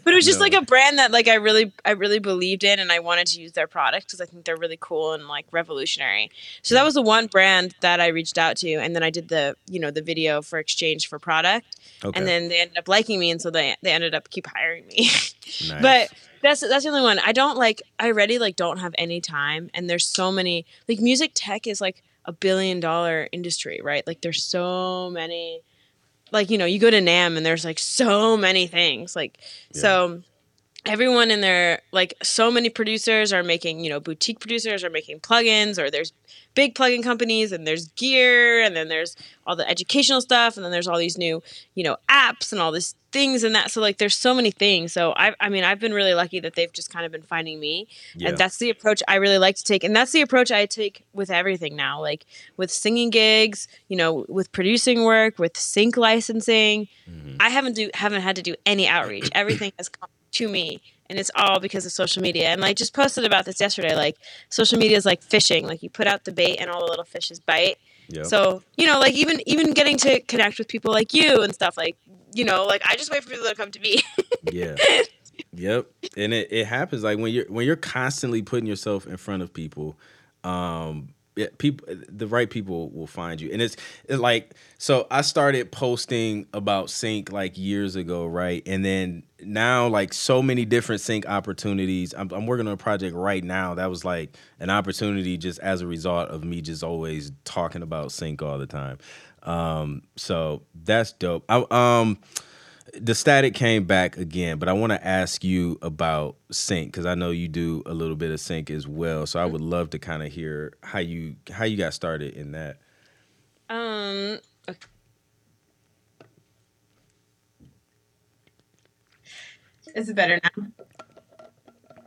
A: but it was just
C: No.
A: like a brand that like I really I really believed in and I wanted to use their product because I think they're really cool and like revolutionary. So that was the one brand that I reached out to and then I did the you know the video for exchange for product
C: Okay,
A: and then they ended up liking me and so they they ended up keep hiring me.
C: nice.
A: but that's that's the only one. I don't like I already like don't have any time and there's so many like music tech is like a billion dollar industry, right? Like there's so many like you know, you go to NAMM and there's like so many things. Like so everyone in there like so many producers are making, you know, boutique producers are making plugins or there's big plugin companies and there's gear and then there's all the educational stuff and then there's all these new, you know, apps and all these things and that so like there's so many things. So I I mean, I've been really lucky that they've just kind of been finding me
C: Yeah.
A: and that's the approach I really like to take. And that's the approach I take with everything now, like with singing gigs, you know, with producing work, with sync licensing.
C: Mm-hmm.
A: I haven't do haven't had to do any outreach. Everything has come to me, and it's all because of social media. And I just posted about this yesterday. Like social media is like fishing. Like you put out the bait, and all the little fishes bite.
C: Yep.
A: So you know, like even even getting to connect with people like you and stuff. Like you know, like I just wait for people to come to me.
C: Yeah. yep. And it, it happens like when you're when you're constantly putting yourself in front of people, um yeah, people the right people will find you. And it's, it's like so I started posting about sync like years ago, right? And then now like so many different sync opportunities. I'm, I'm working on a project right now that was like an opportunity just as a result of me just always talking about sync all the time. Um so that's dope. I, um the static came back again, but I want to ask you about sync because I know you do a little bit of sync as well. So I would love to kind of hear how you how you got started in that.
A: Um. okay. Is it better now?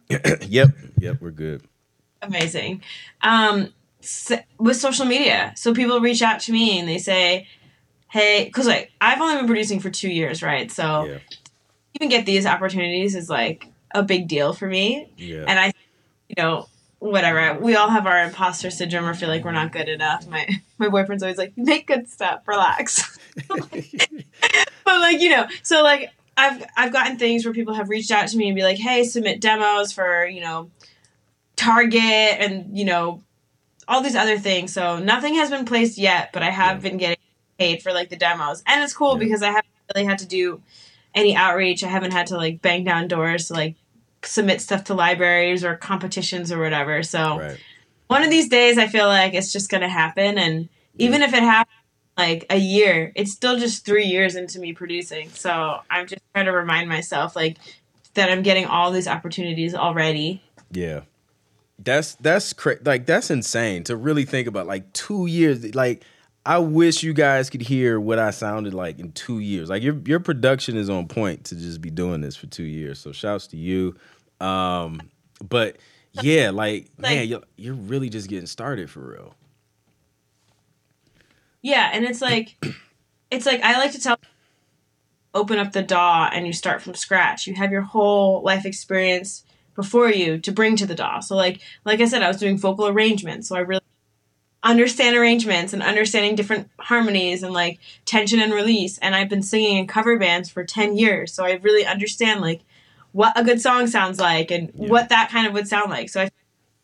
C: yep, yep, we're good.
A: Amazing. Um, s with social media, so people reach out to me and they say, "Hey," because like I've only been producing for two years, right? So
C: Yeah,
A: even get these opportunities is like a big deal for me.
C: Yeah.
A: And I, you know, whatever. We all have our imposter syndrome or feel like we're not good enough. My my boyfriend's always like, make good stuff, relax. but like, you know, so like I've I've gotten things where people have reached out to me and be like, hey, submit demos for, you know, Target and, you know, all these other things. So nothing has been placed yet, but I have
C: Yeah.
A: been getting paid for like the demos. And it's cool
C: Yeah.
A: because I haven't really had to do any outreach. I haven't had to like bang down doors to like submit stuff to libraries or competitions or whatever. So
C: right.
A: one of these days I feel like it's just gonna happen and even if it happens like a year, it's still just three years into me producing. So I'm just trying to remind myself like that I'm getting all these opportunities already.
C: Yeah. That's that's cra- like that's insane to really think about. Like two years, like I wish you guys could hear what I sounded like in two years. Like your your production is on point to just be doing this for two years. So shouts to you. Um, but yeah, like,
A: Like-
C: man, you're, you're really just getting started for real.
A: Yeah, and it's like it's like I like to tell open up the DAW and you start from scratch. You have your whole life experience before you to bring to the DAW. So like like I said, I was doing vocal arrangements, so I really understand arrangements and understanding different harmonies and like tension and release. And I've been singing in cover bands for 10 years, so I really understand like what a good song sounds like and
C: Yeah.
A: what that kind of would sound like. So I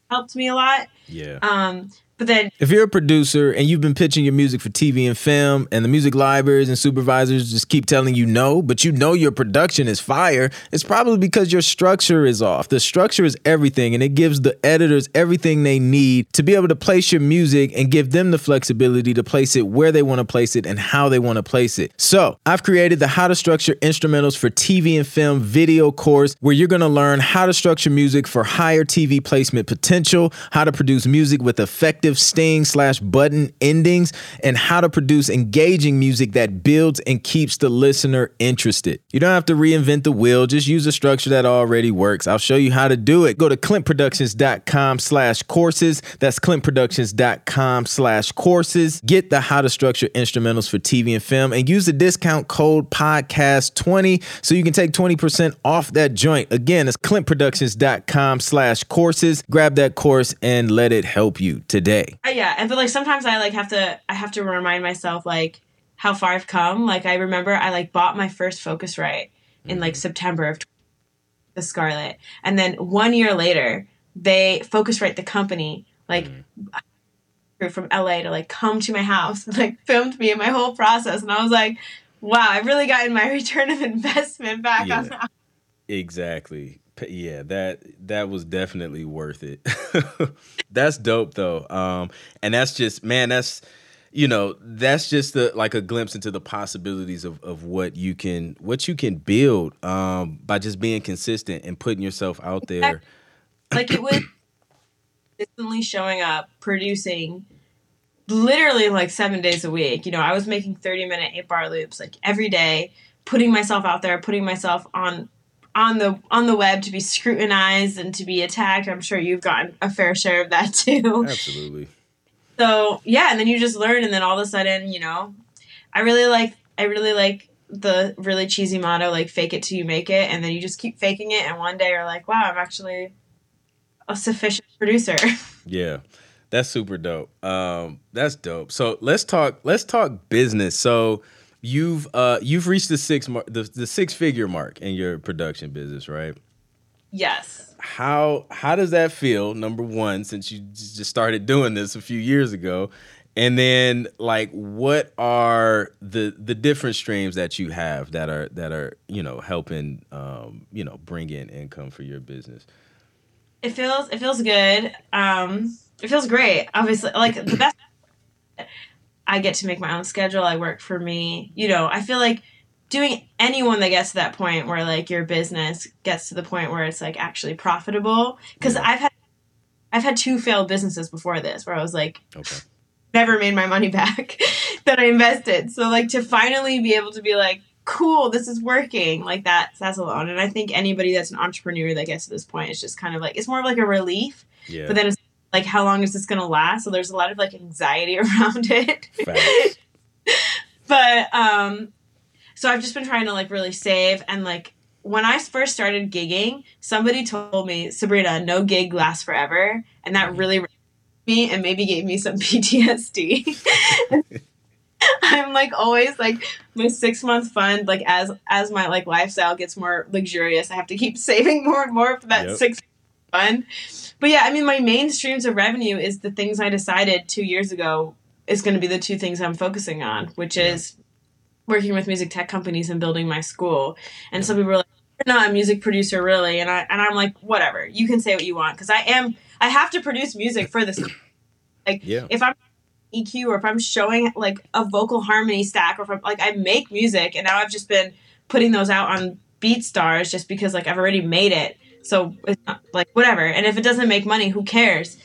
A: helped me a lot.
C: Yeah.
A: Um but then
B: If you're a producer and you've been pitching your music for TV and film, and the music libraries and supervisors just keep telling you no, but you know your production is fire, it's probably because your structure is off. The structure is everything, and it gives the editors everything they need to be able to place your music and give them the flexibility to place it where they want to place it and how they want to place it. So, I've created the How to Structure Instrumentals for TV and Film video course where you're going to learn how to structure music for higher TV placement potential, how to produce music with effective sting slash button endings, and how to produce engaging music that builds and keeps the listener interested. You don't have to reinvent the wheel, just use a structure that already works. I'll show you how to do it. Go to clintproductions.com slash courses. That's clintproductions.com slash courses. Get the how to structure instrumentals for TV and film and use the discount code podcast20 so you can take 20% off that joint. Again, it's clintproductions.com slash courses. Grab that course and let it help you today.
A: Uh, yeah, and but like sometimes I like have to I have to remind myself like how far I've come. Like I remember I like bought my first Focusrite in like mm-hmm. September of the Scarlett, and then one year later they Focusrite the company like flew from LA to like come to my house and like filmed me and my whole process, and I was like, wow, I've really gotten my return of investment back on that.
C: Exactly. Yeah, that that was definitely worth it. that's dope though. Um and that's just man, that's you know, that's just the like a glimpse into the possibilities of of what you can what you can build um by just being consistent and putting yourself out there.
A: like it was consistently showing up producing literally like seven days a week you know i was making 30 minute eight bar loops like every day putting myself out there putting myself on on the on the web to be scrutinized and to be attacked i'm sure you've gotten a fair share of that too
C: Absolutely.
A: so yeah and then you just learn and then all of a sudden you know i really like i really like the really cheesy motto like fake it till you make it and then you just keep faking it and one day you're like wow i'm actually a sufficient producer
C: Yeah. That's super dope. Um that's dope. So let's talk let's talk business. So you've uh you've reached the six mar- the, the six figure mark in your production business, right?
A: yes.
C: How how does that feel number one since you just started doing this a few years ago? And then like what are the the different streams that you have that are that are you know helping um you know bring in income for your business?
A: It feels it feels good. Um it feels great obviously. Like the best i get to make my own schedule i work for me you know i feel like doing anyone that gets to that point where like your business gets to the point where it's like actually profitable because
C: Yeah.
A: i've had i've had two failed businesses before this where i was like
C: okay
A: never made my money back that I invested. So like to finally be able to be like, cool, this is working, like that that's alone. And I think anybody that's an entrepreneur that gets to this point is just kind of like it's more of like a relief.
C: yeah
A: But then it's like how long is this gonna last? So there's a lot of like anxiety around it. But um so I've just been trying to like really save and like when I first started gigging, somebody told me, Sabrina, no gig lasts forever. And that
C: Mm-hmm.
A: really me and maybe gave me some PTSD. I'm like always like my six month fund, like as as my like lifestyle gets more luxurious, I have to keep saving more and more for that
C: Yep.
A: six fund. But yeah, I mean my main streams of revenue is the things I decided two years ago is gonna be the two things I'm focusing on, which
C: Yeah.
A: is working with music tech companies and building my school. And some people are like, You're not a music producer really and I and I'm like, whatever, you can say what you want because I am I have to produce music for this like
C: Yeah.
A: if I'm EQ or if I'm showing like a vocal harmony stack or if I'm like I make music and now I've just been putting those out on BeatStars just because like I've already made it. So it's not like whatever. And if it doesn't make money, who cares?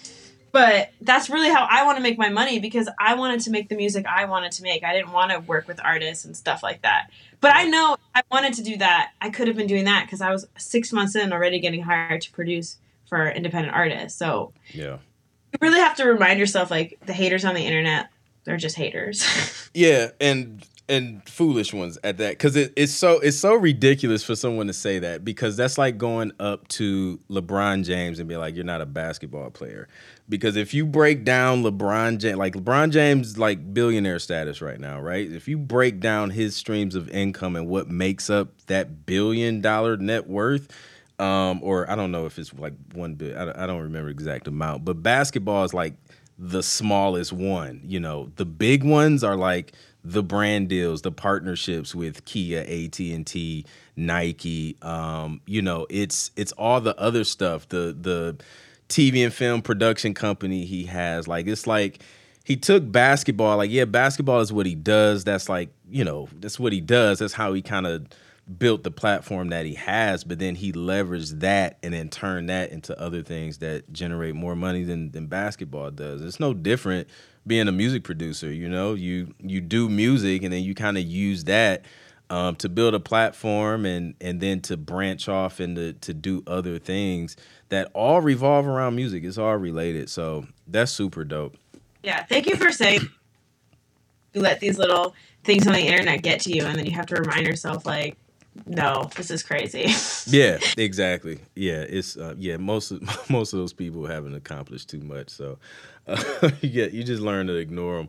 A: But that's really how I want to make my money because I wanted to make the music I wanted to make. I didn't want to work with artists and stuff like that. But I know I wanted to do that. I could have been doing that because I was six months in already getting hired to produce for independent artists. So
C: Yeah.
A: you really have to remind yourself like the haters on the internet they're just haters
C: Yeah, and and foolish ones at that because it, it's so it's so ridiculous for someone to say that because that's like going up to LeBron James and be like you're not a basketball player because if you break down LeBron James like LeBron James like billionaire status right now right if you break down his streams of income and what makes up that billion dollar net worth um, or I don't know if it's like one bit. I I don't remember exact amount, but basketball is like the smallest one. You know, the big ones are like the brand deals, the partnerships with Kia, AT and T, Nike. Um, you know, it's it's all the other stuff. The the TV and film production company he has. Like it's like he took basketball. Like yeah, basketball is what he does. That's like you know that's what he does. That's how he kind of built the platform that he has, but then he leveraged that and then turned that into other things that generate more money than, than basketball does. It's no different being a music producer, you know. You you do music and then you kind of use that um, to build a platform and and then to branch off and to, to do other things that all revolve around music. It's all related. So that's super dope.
A: yeah thank you for saying you let these little things on the internet get to you and then you have to remind yourself like no this is crazy
C: Yeah, exactly. Yeah, it's uh, yeah. Most of, most of those people haven't accomplished too much, so uh, you get you just learn to ignore them.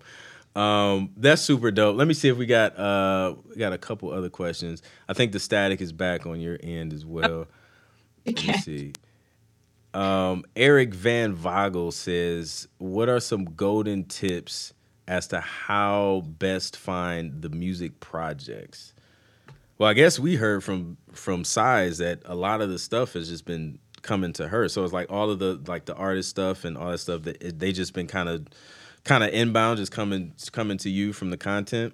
C: Um, that's super dope. Let me see if we got uh we got a couple other questions. I think the static is back on your end as well. Let me see. Um, Eric Van Vogel says, "What are some golden tips as to how best find the music projects?" Well, I guess we heard from from Size that a lot of the stuff has just been coming to her. So it's like all of the like the artist stuff and all that stuff that it, they just been kind of kind of inbound, just coming coming to you from the content.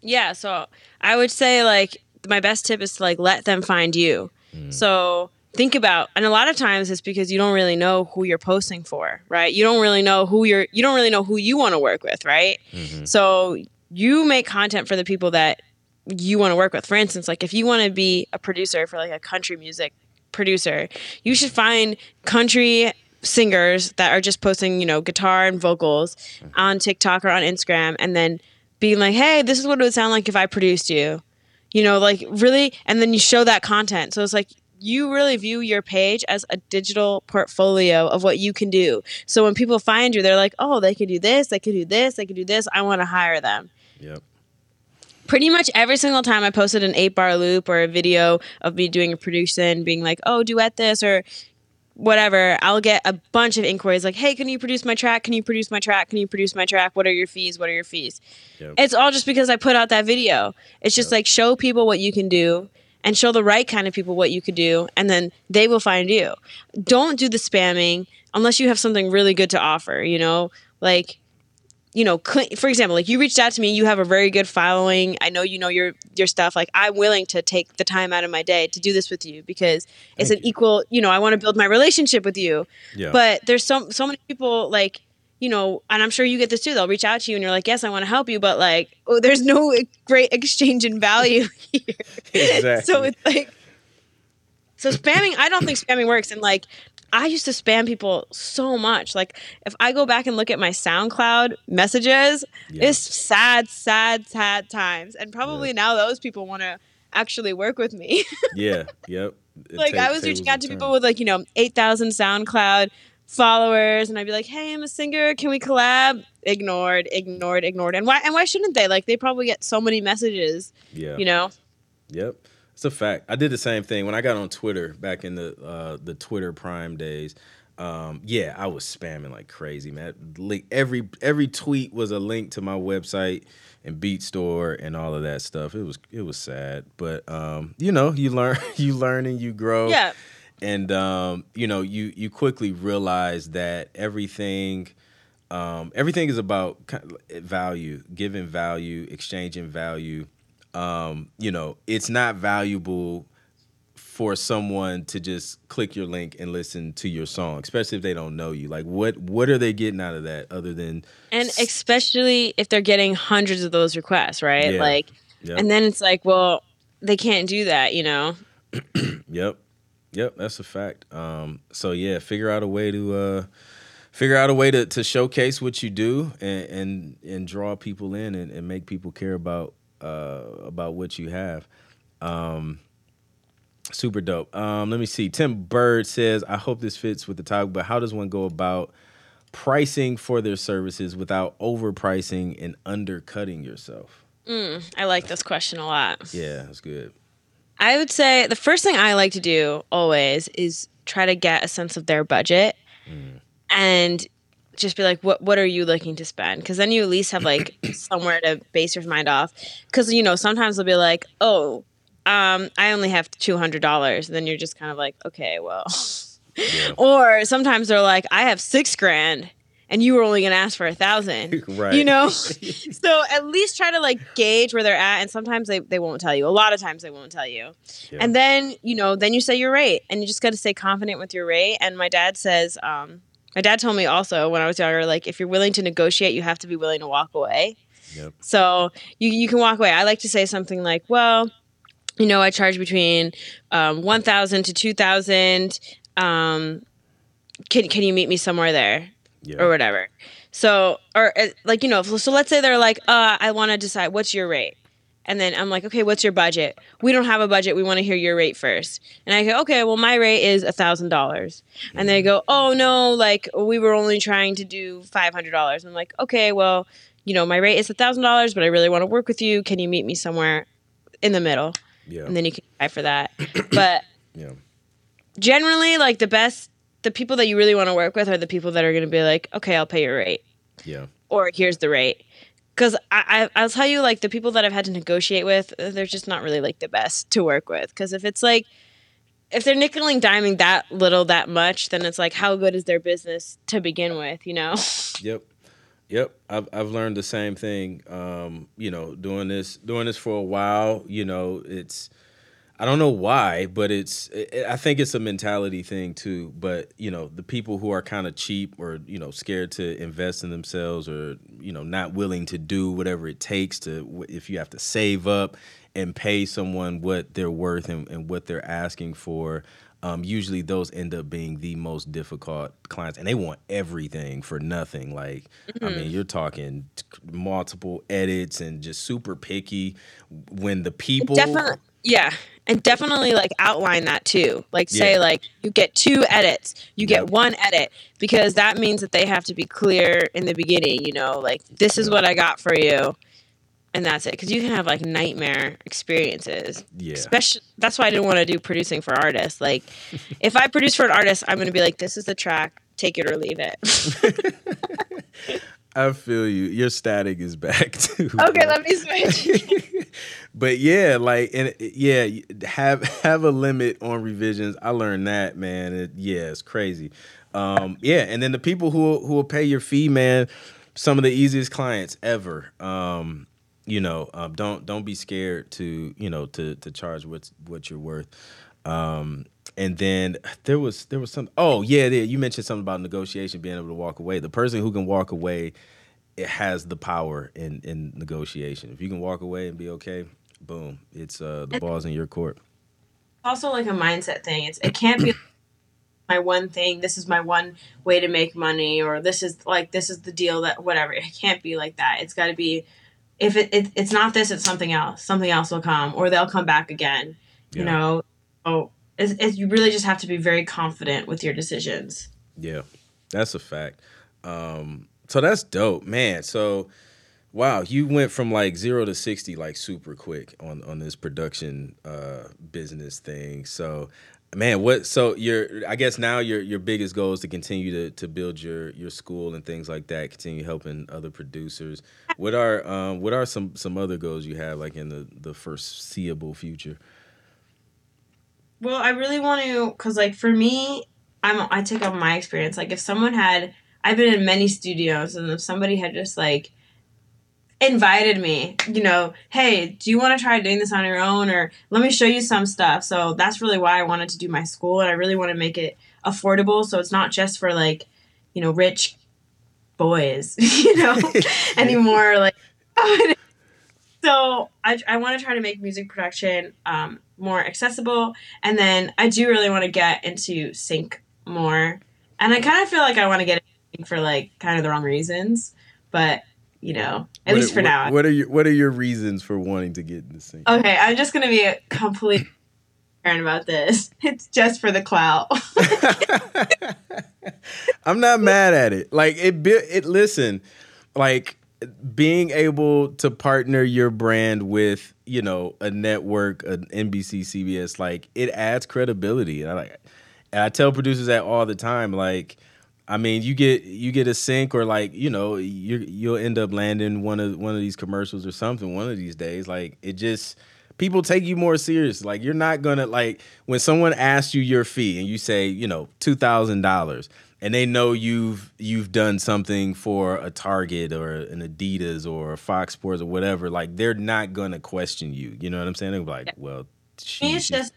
A: yeah so i would say like my best tip is to like let them find you. Mm. So think about and a lot of times it's because you don't really know who you're posting for right? You don't really know who you're you don't really know who you want to work with right? Mm-hmm. So you make content for the people that you want to work with. For instance like if you want to be a producer for like a country music producer you should find country singers that are just posting you know guitar and vocals mm-hmm. on tiktok or on instagram and then being like hey this is what it would sound like if i produced you. You know like really and then you show that content. So it's like you really view your page as a digital portfolio of what you can do. So when people find you they're like oh they could do this they could do this they could do this. I want to hire them.
C: Yep.
A: Pretty much every single time I posted an eight bar loop or a video of me doing a production, being like, oh, duet this or whatever, I'll get a bunch of inquiries like, hey, can you produce my track? Can you produce my track? Can you produce my track? What are your fees? What are your fees?
C: Yep.
A: It's all just because I put out that video. It's just like show people what you can do and show the right kind of people what you could do, and then they will find you. Don't do the spamming unless you have something really good to offer, you know? Like, you know, for example, like you reached out to me, you have a very good following. I know you know your your stuff. Like I'm willing to take the time out of my day to do this with you because it's
C: Thank
A: an equal. You know, I want to build my relationship with you.
C: Yeah.
A: But there's so so many people like you know, and I'm sure you get this too. They'll reach out to you and you're like, yes, I want to help you, but like, oh, there's no great exchange in value here.
C: Exactly.
A: so it's like, so spamming. I don't think spamming works. And like, I used to spam people so much. Like, if I go back and look at my SoundCloud messages,
C: Yeah.
A: it's sad, sad, sad times. And probably now those people want to actually work with me.
C: yeah, yep. It
A: like I was reaching out to people with like you know eight thousand SoundCloud followers, and I'd be like, "Hey, I'm a singer. Can we collab?" Ignored, ignored, ignored. And why? And why shouldn't they? Like they probably get so many messages.
C: yeah,
A: You know.
C: Yep. It's a fact. I did the same thing when I got on Twitter back in the uh, the Twitter Prime days. Um, yeah, I was spamming like crazy, man. Link every every tweet was a link to my website and BeatStars and all of that stuff. It was it was sad, but um, you know, you learn you learn and you grow.
A: Yeah.
C: and um, you know, you you quickly realize that everything um, everything is about value, giving value, exchanging value. Um, you know, it's not valuable for someone to just click your link and listen to your song, especially if they don't know you. Like, what what are they getting out of that other than
A: And especially if they're getting hundreds of those requests, right?
C: Yeah.
A: Like,
C: Yep.
A: and then it's like, well, they can't do that, you know.
C: Yep. Yep, that's a fact. Um, so yeah, figure out a way to uh figure out a way to, to showcase what you do and and, and draw people in and, and make people care about uh about what you have. Um super dope. Um let me see. Tim Bird says, I hope this fits with the topic, but how does one go about pricing for their services without overpricing and undercutting yourself?
A: Mm, I like this question a lot.
C: Yeah, that's good.
A: I would say the first thing I like to do always is try to get a sense of their budget and just be like, what what are you looking to spend? Because then you at least have like somewhere to base your mind off. Because you know sometimes they'll be like, oh, um, I only have two hundred dollars. Then you're just kind of like, okay, well.
C: Yeah.
A: Or sometimes they're like, I have six grand. And you were only gonna ask for a thousand,
C: Right.
A: You know, so at least try to like gauge where they're at. And sometimes they, they won't tell you. A lot of times they won't tell you.
C: Yeah.
A: And then, you know, then you say your rate and you just got to stay confident with your rate. And my dad says, um, my dad told me also when I was younger, like, if you're willing to negotiate, you have to be willing to walk away.
C: Yep.
A: So you, you can walk away. I like to say something like, well, you know, I charge between um, 1,000 to 2,000. Um, can, can you meet me somewhere there?
C: Yeah.
A: or whatever. So, or uh, like, you know, so let's say they're like, uh, I want to decide what's your rate. And then I'm like, okay, what's your budget? We don't have a budget. We want to hear your rate first. And I go, okay, well, my rate is a thousand dollars. And they go, oh no, like we were only trying to do five hundred dollars. I'm like, okay, well, you know, my rate is a thousand dollars, but I really want to work with you. Can you meet me somewhere in the middle?
C: yeah.
A: And then you can try for that. but
C: yeah.
A: generally, like the best, the people that you really want to work with are the people that are going to be like, okay, I'll pay your rate
C: Yeah.
A: or here's the rate. Because I, I, I'll tell you, like the people that I've had to negotiate with, they're just not really like the best to work with. Because if it's like, if they're nickeling diming that little, that much, then it's like, how good is their business to begin with? You know?
C: Yep. Yep. I've I've learned the same thing. Um, you know, doing this doing this for a while, you know, it's I don't know why, but it's it, I think it's a mentality thing too, but you know, the people who are kind of cheap or, you know, scared to invest in themselves or, you know, not willing to do whatever it takes to if you have to save up and pay someone what they're worth and, and what they're asking for, um, usually those end up being the most difficult clients and they want everything for nothing like i mean you're talking t- multiple edits and just super picky when the people
A: Definitely. Yeah. And definitely like outline that too. Like say
C: Yeah.
A: like you get two edits, you get one edit because that means that they have to be clear in the beginning, you know, like this is what I got for you. And that's it. Because you can have like nightmare experiences.
C: Yeah.
A: Especially that's why I didn't want to do producing for artists. Like if I produce for an artist, I'm gonna be like, this is the track, take it or leave it.
C: i feel you your static is back too
A: okay, let me switch.
C: but yeah, like and yeah, have have a limit on revisions. I learned that, man. It, yeah, it's crazy. Um, yeah, and then the people who who will pay your fee, man, some of the easiest clients ever. Um, you know, um, don't don't be scared to you know to to charge what's what you're worth. Um, and then there was there was some. Oh yeah, yeah, you mentioned something about negotiation, being able to walk away. The person who can walk away it has the power in in negotiation. If you can walk away and be okay, boom, it's uh the ball's in your court.
A: also like a mindset thing. It's it can't be my one thing. This is my one way to make money, or this is like this is the deal that whatever. It can't be like that. It's got to be if it, it it's not this, it's something else. Something else will come, or they'll come back again. You know, oh, it's, it's, you really just have to be very confident with your decisions.
C: Yeah, that's a fact. Um, so that's dope, man. So, wow, you went from like zero to sixty like super quick on on this production uh, business thing. So, man, what? So your, I guess now your your biggest goal is to continue to to build your your school and things like that. Continue helping other producers. What are um, what are some some other goals you have like in the the foreseeable future?
A: Well, I really want to, cause like for me, I'm I take up my experience. Like if someone had, I've been in many studios, and if somebody had just like invited me, you know, hey, do you want to try doing this on your own, or let me show you some stuff. So that's really why I wanted to do my school, and I really want to make it affordable, so it's not just for like, you know, rich boys, you know, anymore. Like, so I, I want to try to make music production um, more accessible and then i do really want to get into sync more and i kind of feel like i want to get into for like kind of the wrong reasons but you know at
C: What
A: least
C: are-
A: for
C: what-
A: now
C: What are your What are your reasons for wanting to get in the scene?
A: okay i'm just gonna be a complete parent about this it's just for the clout
C: I'm not mad at it. Like it it listen, like being able to partner your brand with, you know, a network, an NBC, CBS, like it adds credibility. And I like and I tell producers that all the time like I mean, you get you get a sync or like, you know, you you'll end up landing one of one of these commercials or something one of these days. Like it just people take you more serious. Like you're not gonna like when someone asks you your fee and you say, you know, two thousand dollars, and they know you've you've done something for a Target or an Adidas or a Fox Sports or whatever. Like they're not gonna question you. You know what I'm saying? They're like, well, she,
A: me it's just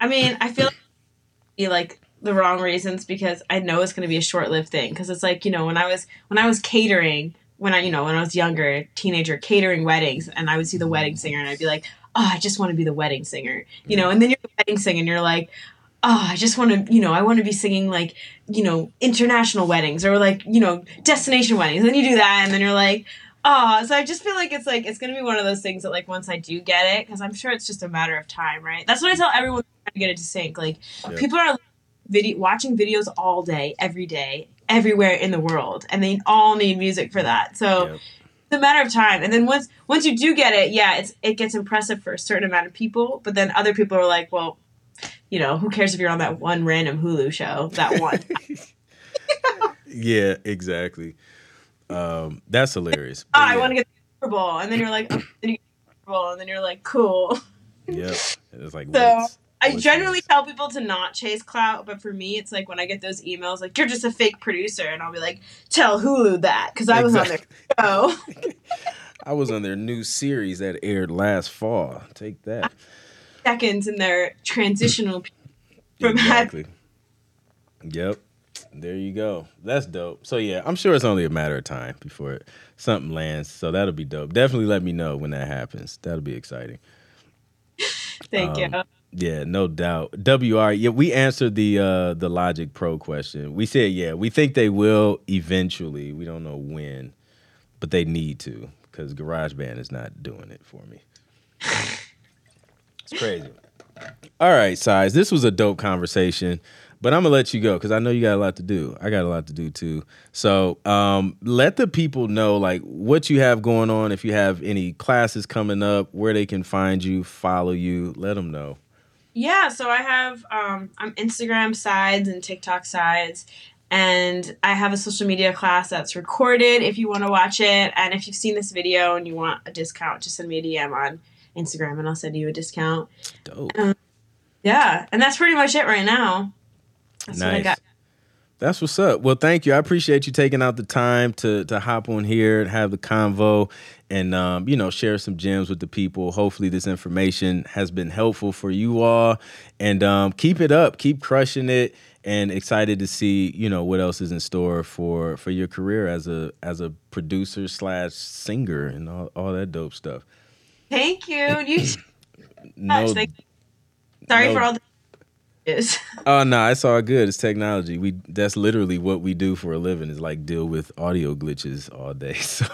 A: i mean i feel like, be like the wrong reasons because i know it's going to be a short-lived thing because it's like you know when i was when i was catering when i you know when i was younger teenager catering weddings and i would see the wedding singer and i'd be like oh i just want to be the wedding singer you know and then you're the wedding singer and you're like oh i just want to you know i want to be singing like you know international weddings or like you know destination weddings and then you do that and then you're like Oh, so I just feel like it's like it's gonna be one of those things that like once I do get it, because I'm sure it's just a matter of time, right? That's what I tell everyone trying to get it to sync. Like
C: Yeah.
A: people are video watching videos all day, every day, everywhere in the world, and they all need music for that. So
C: Yep.
A: it's a matter of time. And then once once you do get it, yeah, it's it gets impressive for a certain amount of people, but then other people are like, well, you know, who cares if you're on that one random Hulu show that one?
C: yeah, exactly. Um, that's hilarious.
A: oh,
C: But
A: I want to get the Super Bowl, and then you're like, oh, then you get the Super Bowl, and then you're like, cool.
C: Yep. It's like
A: So,
C: what's-
A: I
C: what's
A: generally tell people to not chase clout, but for me, it's like when I get those emails, like you're just a fake producer, and I'll be like, tell Hulu that because I was on their show.
C: I was on their new series that aired last fall. Take that.
A: Seconds in their transitional. From
C: exactly. Yep. There you go. That's dope. So yeah, I'm sure it's only a matter of time before it, something lands. So that'll be dope. Definitely let me know when that happens. That'll be exciting.
A: Thank you.
C: Um, Yeah, no doubt. WR, yeah, we answered the uh the Logic Pro question. We said, yeah, we think they will eventually. We don't know when, but they need to because GarageBand is not doing it for me. it's crazy. All right, size. This was a dope conversation, but I'm gonna let you go because I know you got a lot to do. I got a lot to do too. So um, let the people know like what you have going on. If you have any classes coming up, where they can find you, follow you. Let them know.
A: Yeah, so I have um, I'm Instagram sides and TikTok sides, and I have a social media class that's recorded if you want to watch it. And if you've seen this video and you want a discount, just send me a DM on Instagram and I'll send you a discount.
C: Dope.
A: Yeah, and that's pretty much it right now. That's what I
C: nice.
A: got.
C: That's what's up. Well, thank you. I appreciate you taking out the time to to hop on here and have the convo and um, you know share some gems with the people. Hopefully, this information has been helpful for you all. And um, keep it up. Keep crushing it. And excited to see you know what else is in store for for your career as a as a producer slash singer and all, all that dope stuff.
A: Thank you. You
C: No,
A: Thank- sorry
C: no-
A: for all the is.
D: Oh no, it's all good. It's technology. We that's literally what we do for a living is like deal with audio glitches all day. So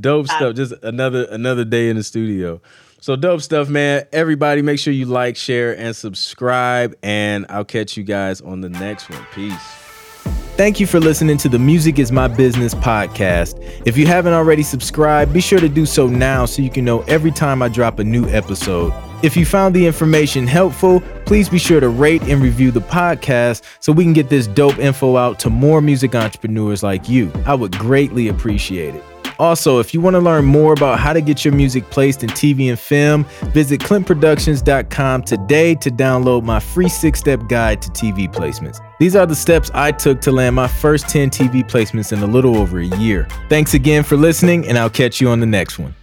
D: dope stuff. Just another another day in the studio. So dope stuff, man. Everybody make sure you like, share, and subscribe. And I'll catch you guys on the next one. Peace.
C: Thank you for listening to the Music is My Business podcast. If you haven't already subscribed, be sure to do so now so you can know every time I drop a new episode. If you found the information helpful, please be sure to rate and review the podcast so we can get this dope info out to more music entrepreneurs like you. I would greatly appreciate it. Also, if you want to learn more about how to get your music placed in TV and film, visit clintproductions.com today to download my free six step guide to TV placements. These are the steps I took to land my first 10 TV placements in a little over a year. Thanks again for listening, and I'll catch you on the next one.